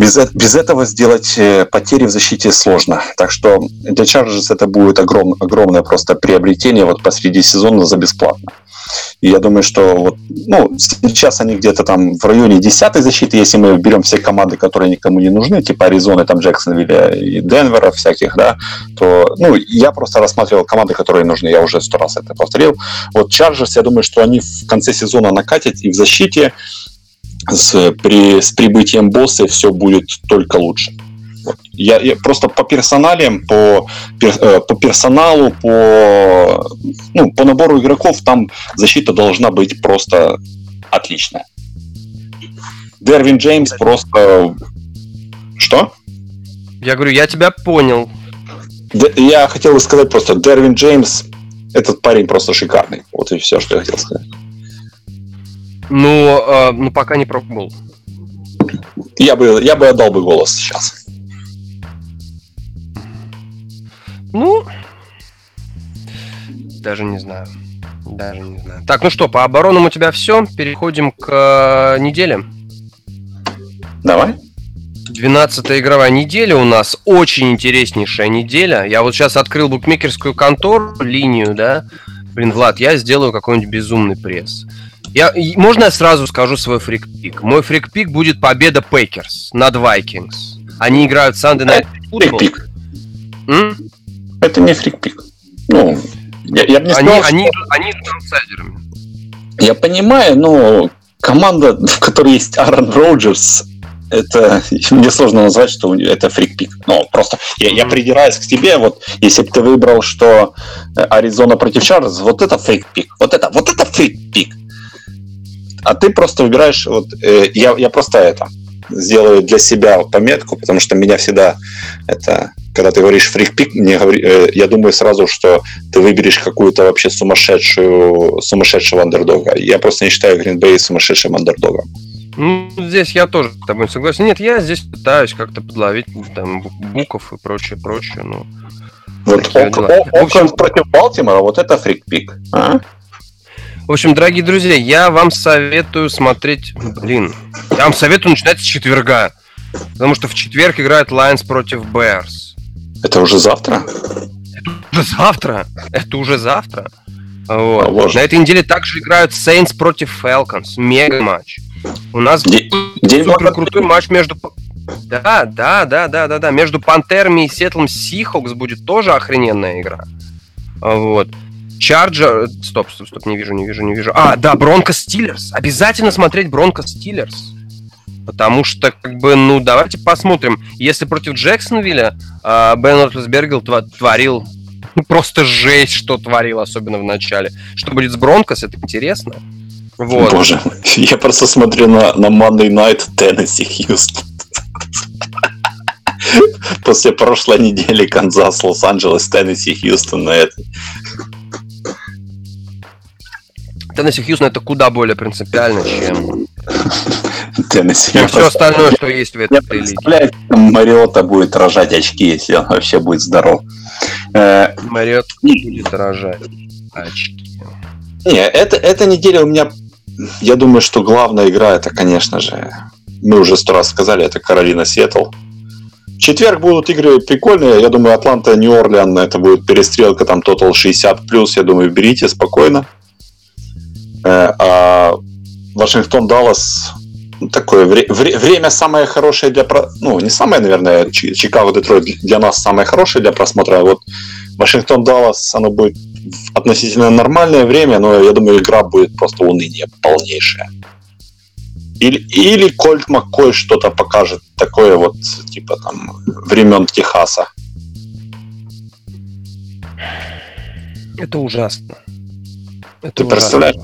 без, без этого сделать э, потери в защите сложно. Так что для Chargers это будет огром, огромное просто приобретение вот посреди сезона за бесплатно. И я думаю, что вот, ну, сейчас они где-то там в районе 10 защиты, если мы берем все команды, которые никому не нужны, типа Аризоны, там Джексонвилля и Денвера всяких, да, то, ну, я просто рассматривал команды, которые нужны, я уже сто раз это повторил. Вот Чарджерс, я думаю, что они в конце сезона накатят, и в защите с, при, с прибытием босса все будет только лучше. Вот. Я, я просто по персоналиям, по, пер, э, по персоналу, по, ну, по набору игроков там защита должна быть просто отличная. Дервин Джеймс просто... Что? Я говорю, я тебя понял. Д- я хотел сказать просто, Дервин Джеймс, этот парень просто шикарный. Вот и все, что я хотел сказать. Ну, э, ну пока не пробовал. Я бы, я бы отдал бы голос сейчас. Ну, даже не знаю. Даже не знаю. Так, ну что, по оборонам у тебя все. Переходим к э, неделе. Давай. 12 игровая неделя у нас. Очень интереснейшая неделя. Я вот сейчас открыл букмекерскую контору, линию, да. Блин, Влад, я сделаю какой-нибудь безумный пресс. Я, можно я сразу скажу свой фрикпик? Мой freak pick будет победа Packers над Vikings. Они играют Sunday Night Football. Freak pick. Это не фрикпик. Ну, я, я бы не сказал, они, что... они, они аутсайдерами. Я понимаю, но команда, в которой есть Аарон Роджерс, это мне сложно назвать, что это фрикпик. Ну, просто я, я придираюсь к тебе, вот если бы ты выбрал, что Аризона против Чарльз, вот это фрикпик. Вот это, вот это фрикпик. А ты просто выбираешь, вот э, я, я просто это сделаю для себя пометку, потому что меня всегда это когда ты говоришь фрикпик, мне говори, э, я думаю сразу, что ты выберешь какую-то вообще сумасшедшую, сумасшедшего андердога. Я просто не считаю Гринбей сумасшедшим андердогом. Ну, здесь я тоже с тобой согласен. Нет, я здесь пытаюсь как-то подловить там буков и прочее, прочее. Ну, вот Окленд против Балтимора, вот это фрикпик. А? В общем, дорогие друзья, я вам советую смотреть... Блин, я вам советую начинать с четверга. Потому что в четверг играет Lions против Bears. Это уже завтра? Это уже завтра. Это уже завтра. Вот. На этой неделе также играют Saints против Falcons. Мега матч. У нас День супер крутой матч между... Да, да, да, да, да, да. Между Пантерами и Сетлом Сихокс будет тоже охрененная игра. Вот. Чарджер... Стоп, стоп, стоп, не вижу, не вижу, не вижу. А, да, Бронко Стиллерс. Обязательно смотреть Бронко Стиллерс. Потому что, как бы, ну, давайте посмотрим. Если против Джексонвилля э, Бен Ротлсбергел творил ну, просто жесть, что творил, особенно в начале. Что будет с Бронкос, это интересно. Вот. Боже, <laughs> я просто смотрю на, на Monday Night Теннесси Хьюстон. <laughs> После прошлой недели Канзас, Лос-Анджелес, Теннесси, Хьюстон на это. Теннесси Хьюстон это куда более принципиально, чем <laughs> Теннесси. Чем все остальное, что есть в этой лиге. Мариота будет рожать очки, если он вообще будет здоров. Э, Мариота будет рожать очки. Не, это, эта неделя у меня, я думаю, что главная игра, это, конечно же, мы уже сто раз сказали, это Каролина Сиэтл. В четверг будут игры прикольные. Я думаю, Атланта, Нью-Орлеан, это будет перестрелка, там тотал 60 плюс. Я думаю, берите спокойно. Э, а Вашингтон, Даллас такое вре- вре- время самое хорошее для ну не самое наверное Чикаго Детройт для нас самое хорошее для просмотра а вот Вашингтон Даллас оно будет относительно нормальное время но я думаю игра будет просто уныние полнейшее. Или, или Кольт Маккой что-то покажет такое вот типа там времен Техаса. Это ужасно. Это Ты ужасно. представляешь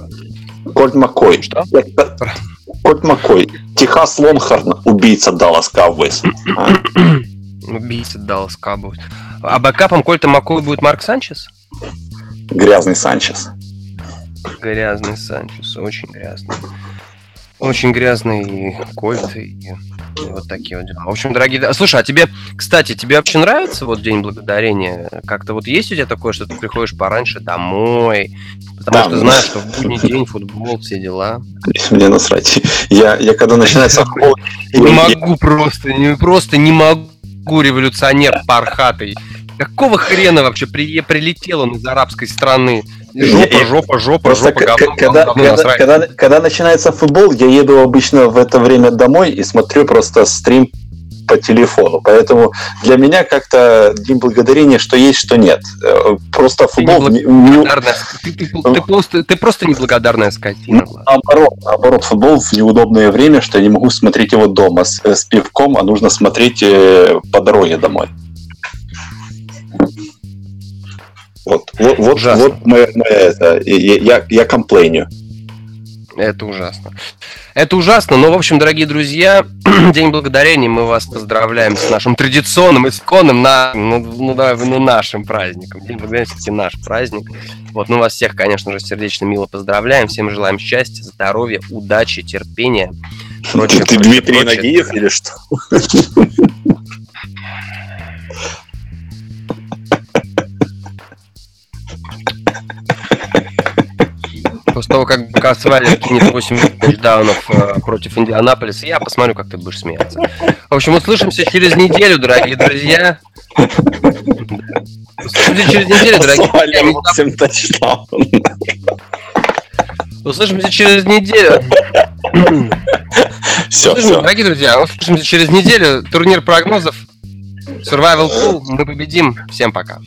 Кольт Маккой. Что? Кольт Маккой. Техас Лонхарн, убийца Даллас Cowboys. А? Убийца Даллас Cowboys. А бэкапом Кольта Маккой будет Марк Санчес? Грязный Санчес. Грязный Санчес, очень грязный. Очень грязный кольт и, вот такие вот дела. В общем, дорогие... Слушай, а тебе, кстати, тебе вообще нравится вот День Благодарения? Как-то вот есть у тебя такое, что ты приходишь пораньше домой, потому да, что знаешь, что в будний день футбол, все дела? Мне насрать. Я, я когда начинается <laughs> Я не могу просто, не, просто не могу революционер пархатый Какого хрена вообще при, прилетел он из арабской страны? Жопа, жопа, жопа, жопа, когда, когда, начинается футбол, я еду обычно в это время домой и смотрю просто стрим по телефону. Поэтому для меня как-то День Благодарения, что есть, что нет. Э, просто футбол... Ты, ты, ты, ты, просто, ты просто неблагодарная скотина. Ну, наоборот, наоборот, футбол в неудобное время, что я не могу смотреть его дома с, с пивком, а нужно смотреть э, по дороге домой. Вот, вот, вот, вот моя, моя это, я, я, комплейню. Это ужасно. Это ужасно, но, в общем, дорогие друзья, <clears throat> День Благодарения, мы вас поздравляем с нашим традиционным, исконным, на, ну, ну, давай, ну, нашим праздником. День Благодарения все-таки наш праздник. Вот, ну, вас всех, конечно же, сердечно мило поздравляем, всем желаем счастья, здоровья, удачи, терпения. Прочее, Ты прочее, Дмитрий прочее. Нагиев или что? <laughs> того, как Касвалер кинет 8 тачдаунов э, против Индианаполиса, я посмотрю, как ты будешь смеяться. В общем, услышимся через неделю, дорогие друзья. Услышимся через неделю, дорогие друзья. Услышимся через неделю. Все, все. Дорогие друзья, услышимся через неделю. Турнир прогнозов. Survival Pool. Мы победим. Всем пока.